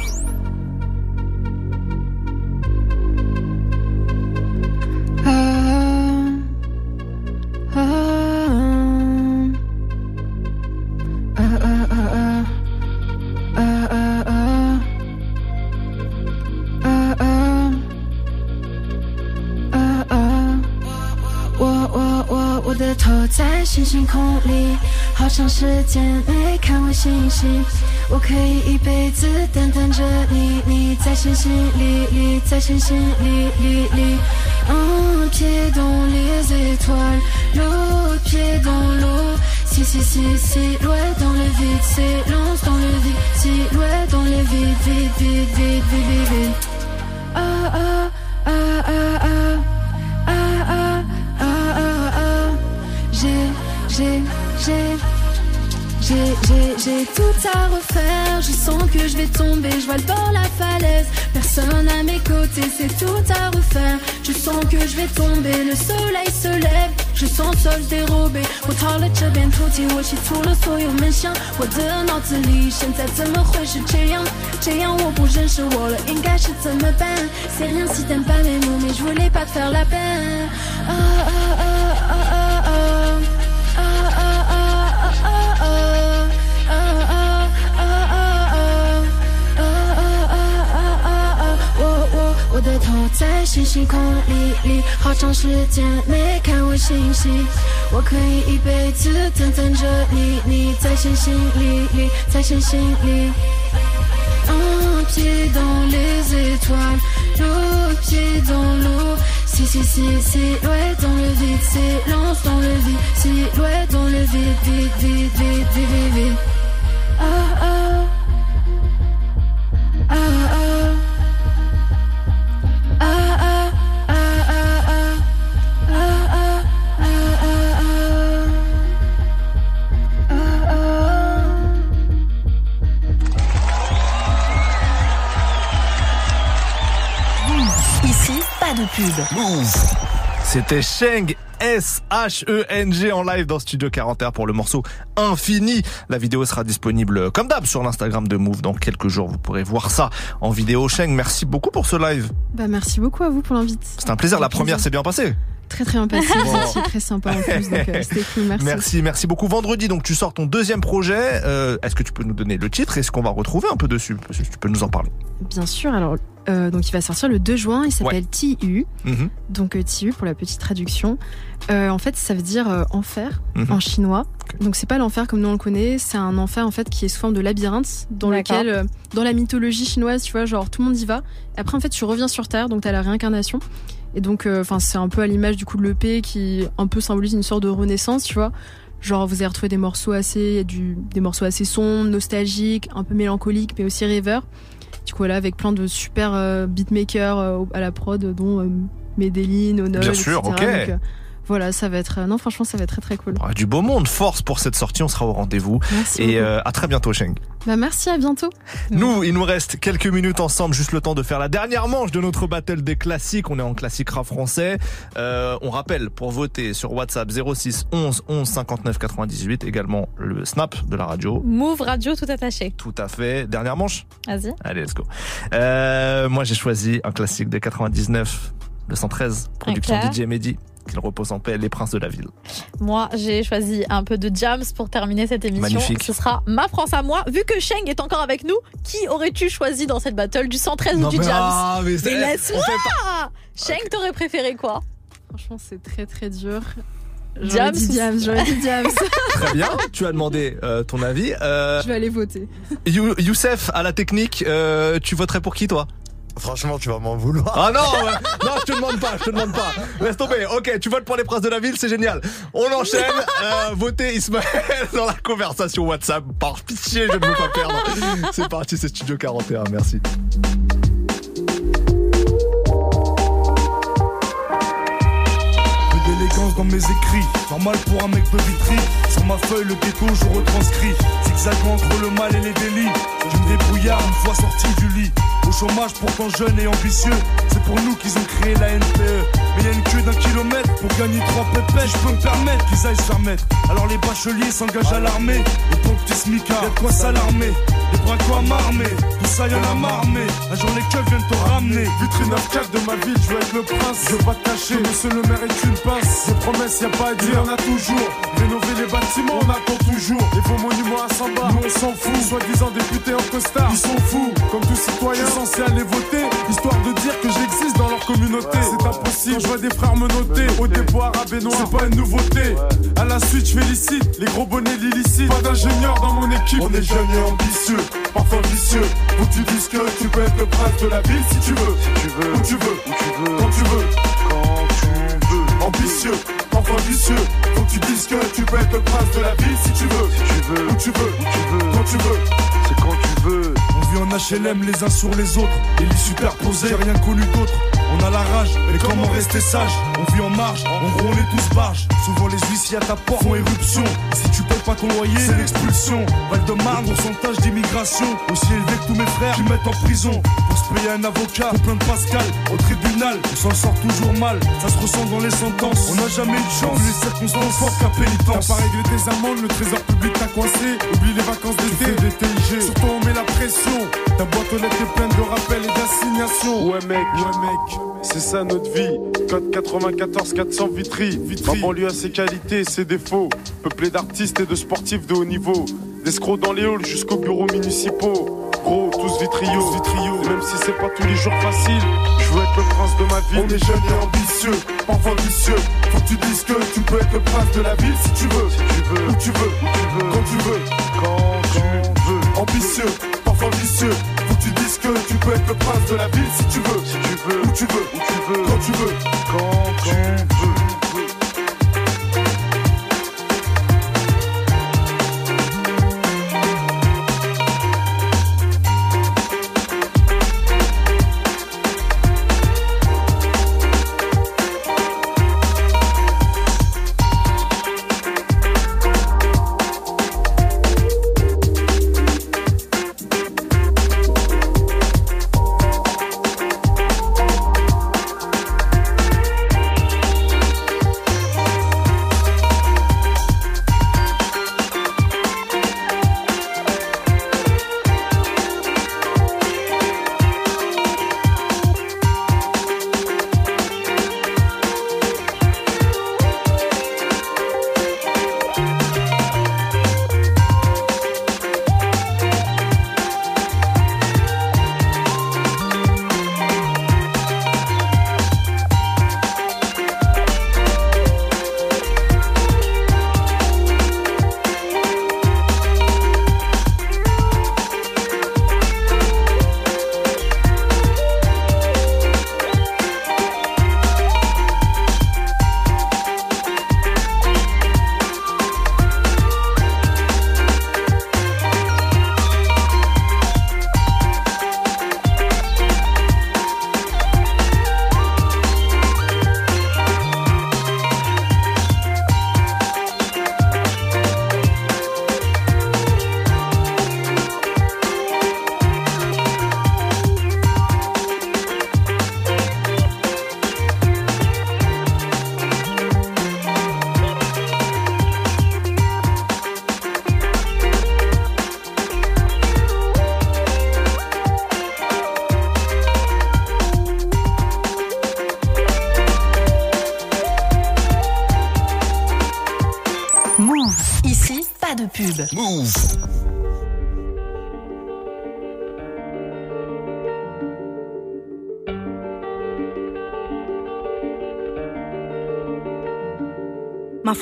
Speaker 27: 在星星空里，好长时间没看过星星。我可以一辈子等等着你，你在星星里里，在星星里里里。Un pied dans les étoiles, l'autre pied dans l'eau. Si
Speaker 35: si, si, silhouette dans le vide, silence dans le vide, silhouette dans le vide, vide, vide, vide, vide, vide, vide. Ah, ah, ah, ah, ah, ah, j'ai, j'ai. J'ai, j'ai, j'ai tout à refaire, je sens que je vais tomber, je vois le bord la falaise, personne à mes côtés, c'est tout à refaire, je sens que je vais tomber, le soleil se lève, je sens le sol se dérobé，我逃了这边偷听，我洗出了所有闷香，我的脑子里现在怎么会是这样？这样我不认识我了，应该是怎么办？C'est rien si t'aimes pas mes mots, mais je voulais pas te faire la peine. Ah, ah, ah, ah, ah, 在星星空里里，好长时间没看我信息。我可以一辈子等等着你，你在星星里里，在星星里。Un pied dans les étoiles, le pied dans l'eau. Si, si, si, silhouette dans le vide, silence dans le vide, silhouette dans le vide, vide, vide, vide, vide, vide,
Speaker 3: C'était Sheng S-H-E-N-G en live dans Studio 41 pour le morceau Infini. La vidéo sera disponible comme d'hab sur l'Instagram de Move dans quelques jours. Vous pourrez voir ça en vidéo. Sheng, merci beaucoup pour ce live.
Speaker 34: Bah, merci beaucoup à vous pour l'invite.
Speaker 3: C'était un plaisir. La première s'est bien passée.
Speaker 34: Très très bien passé, c'est très sympa en plus, donc euh, c'était cool, merci.
Speaker 3: Merci, merci beaucoup. Vendredi, donc tu sors ton deuxième projet. Euh, Est-ce que tu peux nous donner le titre? Et ce qu'on va retrouver un peu dessus? Parce que tu peux nous en parler.
Speaker 34: Bien sûr, alors euh, donc il va sortir le 2 juin, il s'appelle
Speaker 3: Ouais.
Speaker 34: TU,
Speaker 3: Mhm.
Speaker 34: donc euh, TU pour la petite traduction. Euh, en fait, ça veut dire euh, enfer
Speaker 3: Mhm.
Speaker 34: en chinois. Donc c'est pas l'enfer comme nous on le connaît, c'est un enfer en fait qui est sous forme de labyrinthe dans lequel, euh, dans la mythologie chinoise, tu vois, genre tout le monde y va. Après en fait tu reviens sur Terre, donc t'as la réincarnation. Et donc, euh, enfin, c'est un peu à l'image du coup de l'EP qui un peu symbolise une sorte de renaissance, tu vois. Genre, vous allez retrouver des morceaux assez, du, des morceaux assez sombres, nostalgiques, un peu mélancoliques, mais aussi rêveurs. Du coup, voilà, avec plein de super euh, beatmakers euh, à la prod, dont euh, Medellin, Onol,
Speaker 3: Bien sûr,
Speaker 34: etc.
Speaker 3: ok.
Speaker 34: Donc, voilà, ça va être, non, franchement, ça va être très très cool.
Speaker 3: Ah, Du beau monde, force pour cette sortie. On sera au rendez-vous.
Speaker 34: Merci
Speaker 3: Et à très bientôt, Sheng.
Speaker 34: Bah, merci, à bientôt.
Speaker 3: Nous, il nous reste quelques minutes ensemble, juste le temps de faire la dernière manche de notre battle des classiques. On est en classique rap français. Euh, on rappelle pour voter sur WhatsApp 06 11 11 59 98, également le snap de la radio.
Speaker 2: Move Radio tout attaché.
Speaker 3: Tout à fait. Dernière manche?
Speaker 2: Vas-y.
Speaker 3: Allez, let's go. Euh, moi, j'ai choisi un classique de 99, le 113, production. DJ Mehdi. Qu'il repose en paix, les princes de la ville.
Speaker 2: Moi, j'ai choisi un peu de jams pour terminer cette émission.
Speaker 3: Magnifique.
Speaker 2: Ce sera ma France à moi. Vu que Sheng est encore avec nous, qui aurais-tu choisi dans cette battle du 113
Speaker 3: Non,
Speaker 2: ou du
Speaker 3: mais
Speaker 2: jams
Speaker 3: ah, mais c'est-
Speaker 2: laisse-moi
Speaker 3: on
Speaker 2: Sheng, t'aurais préféré quoi
Speaker 34: Franchement, c'est très très dur. Dit Diams, j'aurais dit Diams.
Speaker 3: Très bien. tu as demandé euh, ton avis. Euh,
Speaker 34: Je vais aller voter.
Speaker 3: You- Youssef, à la technique, euh, tu voterais pour qui, toi?
Speaker 36: Franchement, tu vas m'en vouloir.
Speaker 3: Ah non, ouais. non, je te demande pas, je te demande pas. Laisse tomber. Ok, tu votes pour les princes de la ville, c'est génial. On enchaîne. Euh, votez Ismaël dans la conversation WhatsApp. Par pitié, je ne veux pas perdre. C'est parti, c'est Studio 41. Merci.
Speaker 37: Peu d'élégance dans mes écrits, normal pour un mec de vitry. Sur ma feuille, le ghetto, je retranscris. Zigzagant entre le mal et les délits. D'une débrouillard une fois sorti du lit. Au chômage, pourtant jeune et ambitieux. C'est pour nous qu'ils ont créé la NPE. Mais y a une queue d'un kilomètre pour gagner trois pépettes. Je peux me permettre qu'ils aillent se faire mettre. Alors les bacheliers s'engagent à l'armée. Les pauvres petits smicards, y'a de quoi s'alarmer. Les bras quoi m'armer. Tout ça y'en a marmé. Un jour les keufs viennent te ramener. Vitrine 9 de ma ville, je veux être le prince. Je veux pas te cacher, monsieur le maire est une pince. Des promesses, y a pas à dire, on a toujours. Rénover les bâtiments, on attend toujours. Les faux monuments à 100 bars, nous on s'en fout. Soi-disant députés en costard, ils sont fous. Comme tout citoyen, censé aller voter. Histoire de dire que j'existe dans leur communauté. C'est impossible, je vois des frères me noter. Au arabe et noir, c'est pas une nouveauté. À la suite, je félicite les gros bonnets de l'illicite. Pas d'ingénieur dans mon équipe. On est jeunes et ambitieux, parfois vicieux. Où tu dises que tu peux être le prince de la ville si tu veux. Si tu veux, où tu veux, où tu veux, quand tu veux. Quand tu veux. Ambitieux, parfois vicieux. Faut que tu dises que tu peux être être le prince de la ville si tu veux. Si tu veux, où tu veux, où tu veux, quand tu veux. C'est quand tu veux. On vit en HLM les uns sur les autres, et les superposés, j'ai rien connu d'autre. On a la rage, mais comment rester sage? On vit en marge, en gros on est tous barges. Souvent les huissiers à ta porte font éruption. Si tu payes pas ton loyer, c'est l'expulsion. Val de Marne, pourcentage d'immigration aussi élevé que tous mes frères qui mettent en prison. Pour se payer un avocat, au plein de Pascal, au tribunal, on s'en sort toujours mal. Ça se ressent dans les sentences. On n'a jamais eu de chance, les circonstances fortes qu'à pénitence. T'as pas réglé tes amendes, le trésor public t'a coincé. Oublie les vacances d'été, des TIG. Surtout on met la pression. Ta boîte aux lettres est pleine de rappels et d'assignations.
Speaker 38: Ouais mec, ouais mec, c'est ça notre vie. Code 94 400 Vitry. Ma banlieue a ses qualités et ses défauts. Peuplé d'artistes et de sportifs de haut niveau. D'escrocs dans les halls jusqu'aux bureaux municipaux. Gros, tous vitriaux, vitriaux. Même si c'est pas tous les jours facile, je veux être le prince de ma ville.
Speaker 37: On est jeunes et ambitieux, parfois vicieux. Faut que tu dises que tu peux être le prince de la ville si tu veux.
Speaker 38: Si tu veux,
Speaker 37: où tu veux,
Speaker 38: où tu veux,
Speaker 37: quand tu veux,
Speaker 38: quand tu veux.
Speaker 37: Ambitieux, parfois vicieux. Faut que tu dises que tu peux être le prince de la ville si tu veux.
Speaker 38: Si tu veux,
Speaker 37: où tu veux,
Speaker 38: où tu veux,
Speaker 37: quand tu veux,
Speaker 38: quand tu veux.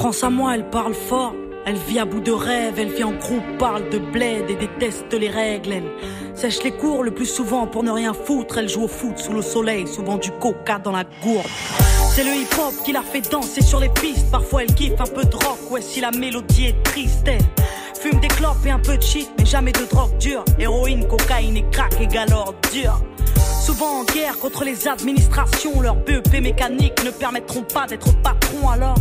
Speaker 39: France à moi, elle parle fort. Elle vit à bout de rêve, elle vit en groupe, parle de bled et déteste les règles. Elle sèche les cours le plus souvent pour ne rien foutre. Elle joue au foot sous le soleil, souvent du coca dans la gourde. C'est le hip-hop qui la fait danser sur les pistes. Parfois elle kiffe un peu de rock, ouais si la mélodie est triste. Elle fume des clopes et un peu de shit, mais jamais de drogue dure. Héroïne, cocaïne et crack égale ordure. Souvent en guerre contre les administrations, leurs BEP mécaniques ne permettront pas d'être patron alors.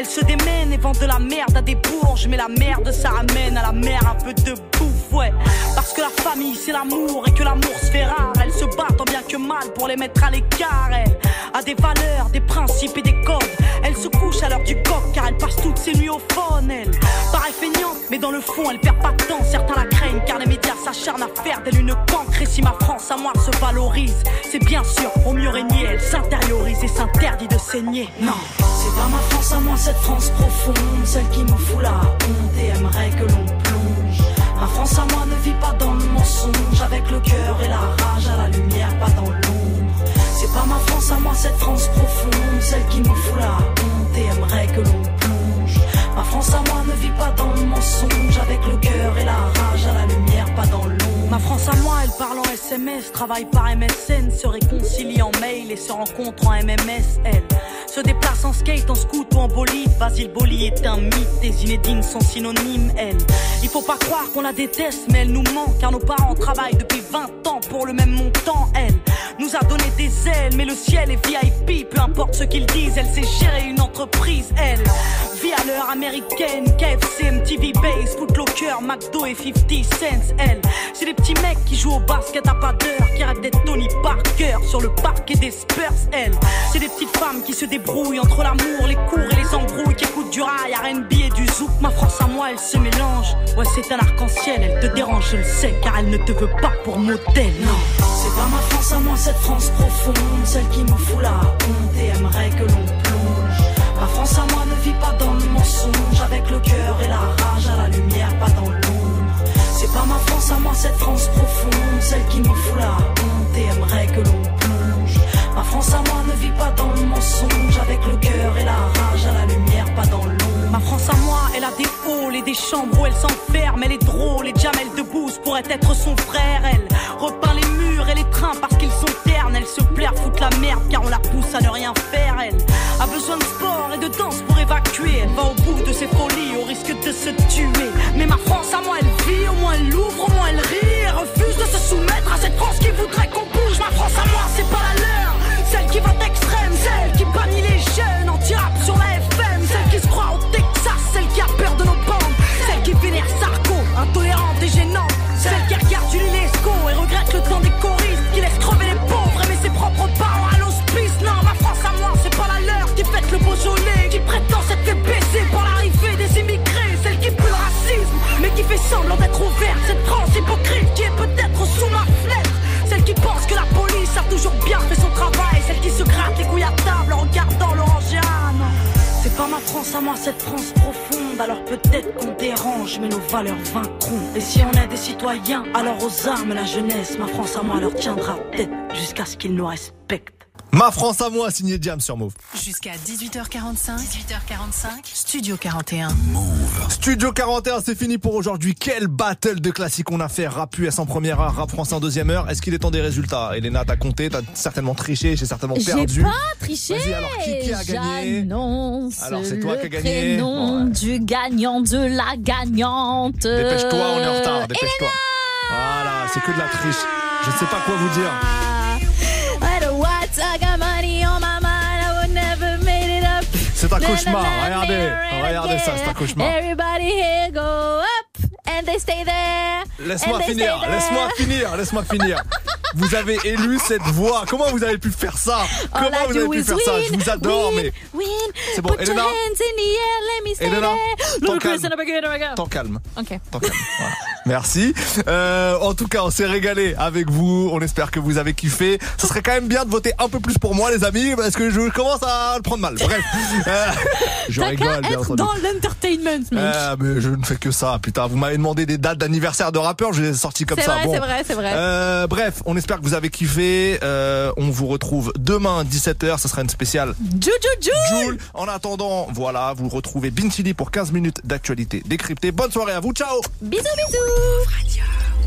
Speaker 39: Elles se démènent et vendent de la merde à des bourges, mais la merde ça ramène à la mer un peu de bouffe, ouais. Parce que la famille c'est l'amour et que l'amour se fait rare. Elles se battent tant bien que mal pour les mettre à l'écart. Elle a des valeurs, des principes et des codes. Elle se couche à l'heure du coq car elle passe toutes ses nuits au phone. Elle paraît feignante, mais dans le fond elle perd pas de temps. Certains la craignent car les médias s'acharnent à faire d'elle une cancre. Et si ma France à moi se valorise, c'est bien sûr pour mieux régner. Elle s'intériorise et s'interdit de saigner. Non, c'est pas ma France à moi, cette France profonde, celle qui me fout la honte et aimerait que l'on plonge. Ma France à moi ne vit pas dans le mensonge, avec le cœur et la rage à la lumière, pas dans l'ombre. C'est pas ma France à moi, cette France profonde, celle qui me fout la honte et aimerait que l'on plonge. Ma France à moi ne vit pas dans le mensonge, avec le cœur et la rage à la lumière, pas dans l'ombre. Ma France à moi, elle parle en SMS, travaille par MSN, se réconcilie en mail et se rencontre en MMS, elle. Se déplace en skate, en scoot ou en bolide. Basile Boli est un mythe, des Zinedine sont synonymes, elle. Il faut pas croire qu'on la déteste, mais elle nous ment, car nos parents travaillent depuis 20 ans pour le même montant, elle. Nous a donné des ailes, mais le ciel est VIP, peu importe ce qu'ils disent, elle sait gérer une entreprise, elle. Vie à l'heure américaine, KFC, MTV Base, Footlocker, McDo et 50 cents, elle. C'est des petits mecs qui jouent au basket à pas d'heure, qui rêvent d'être Tony Parker sur le parquet des Spurs, elle. C'est des petites femmes qui se débrouillent entre l'amour, les cours et les embrouilles, qui écoutent du rail, R&B et du zouk. Ma France à moi, elle se mélange. Ouais, c'est un arc-en-ciel, elle te dérange, je le sais, car elle ne te veut pas pour modèle. Non,
Speaker 40: C'est pas ma France à moi, cette France profonde, celle qui me fout la honte et aimerait que l'on plonge. Ma France à moi ne vit pas dans le mensonge, avec le cœur et la rage à la lumière, pas dans l'ombre. C'est pas ma France à moi, cette France profonde, celle qui me fout la honte et aimerait que l'on plonge. Ma France à moi ne vit pas dans le mensonge, avec le cœur et la rage à la lumière, pas dans l'ombre.
Speaker 39: Ma France à moi, elle a des halls et des chambres où elle s'enferme. Elle est drôle et Jamel Debbouze pourrait être son frère. Elle repeint les murs et les trains parce qu'ils sont ternes. Elle se plaire, foutre la merde car on la pousse à ne rien faire. Elle a besoin de sport et de danse pour évacuer. Elle va au bout de ses folies au risque de se tuer. Mais ma France à moi, elle vit, au moins elle ouvre, au moins elle rit. Elle refuse de se soumettre à cette France qui voudrait qu'on bouge. Ma France à moi, c'est pas la leur. Celle qui va d'extrême, celle qui bannit les jeunes anti-rap sur la FM, celle qui se croit au Texas, celle qui a peur de nos bandes, celle qui vénère Sarko, intolérante et gênante, celle qui regarde Lescaut et regrette le temps des choristes, qui laisse crever les pauvres et met ses propres parents à l'hospice. Non, ma France à moi, c'est pas la leur qui fête le Beaujolais, qui prétend s'être fait baisser par l'arrivée des immigrés, celle qui pue le racisme, mais qui fait semblant d'être ouverte, cette France hypocrite ma France à moi, cette France profonde. Alors peut-être qu'on dérange, mais nos valeurs vaincront. Et si on est des citoyens, alors aux armes la jeunesse, ma France à moi leur tiendra tête jusqu'à ce qu'ils nous respectent.
Speaker 3: Ma France à moi, signé Jam sur Move.
Speaker 1: Jusqu'à 18h45. 18h45. Studio 41.
Speaker 3: Studio 41, c'est fini pour aujourd'hui. Quel battle de classiques on a fait. Rap US en première heure, rap français en deuxième heure. Est-ce qu'il est temps des résultats? Elena, t'as compté, t'as certainement triché, j'ai certainement
Speaker 2: J'ai
Speaker 3: perdu.
Speaker 2: pas triché.
Speaker 3: Vas-y, alors, qui- qui a gagné?
Speaker 2: J'annonce
Speaker 3: Alors, c'est toi qui as gagné.
Speaker 2: prénom du gagnant de la gagnante.
Speaker 3: Dépêche-toi, on est en retard,
Speaker 2: Elena
Speaker 3: dépêche-toi. Voilà, c'est que de la triche. Je ne sais pas quoi vous dire. Un cauchemar, regardez, regardez ça, c'est un cauchemar.
Speaker 2: Everybody here go up and they stay there.
Speaker 3: Laisse-moi finir, laisse-moi finir, laisse-moi finir. Vous avez élu cette voix. Comment vous avez pu faire ça? Comment vous avez pu faire ça? Je vous adore,
Speaker 2: win,
Speaker 3: mais
Speaker 2: Win.
Speaker 3: C'est bon,
Speaker 2: Put
Speaker 3: Elena?
Speaker 2: your hands in the air, let me stay
Speaker 3: Elena,
Speaker 2: Ludacris
Speaker 3: calme. T'en calme.
Speaker 2: Ok.
Speaker 3: T'en calme. Voilà. Merci. Euh, en tout cas, on s'est régalé avec vous. On espère que vous avez kiffé. Ce serait quand même bien de voter un peu plus pour moi, les amis, parce que je commence à le prendre mal. Bref, Euh, je rigole, bien
Speaker 2: être
Speaker 3: entendu.
Speaker 2: dans l'entertainment, mec.
Speaker 3: Ah, mais je ne fais que ça, putain. Vous m'avez demandé des dates d'anniversaire de rappeurs, je les ai sortis comme ça.
Speaker 2: vrai,
Speaker 3: Bon.
Speaker 2: c'est vrai, c'est vrai.
Speaker 3: Euh, bref, on espère que vous avez kiffé. Euh, on vous retrouve demain 17h, ce sera une spéciale
Speaker 2: Jou, jou, jou.
Speaker 3: Joule. En attendant, voilà, vous retrouvez Bintili pour 15 minutes d'actualité décryptée. Bonne soirée à vous, ciao
Speaker 2: Bisous, bisous.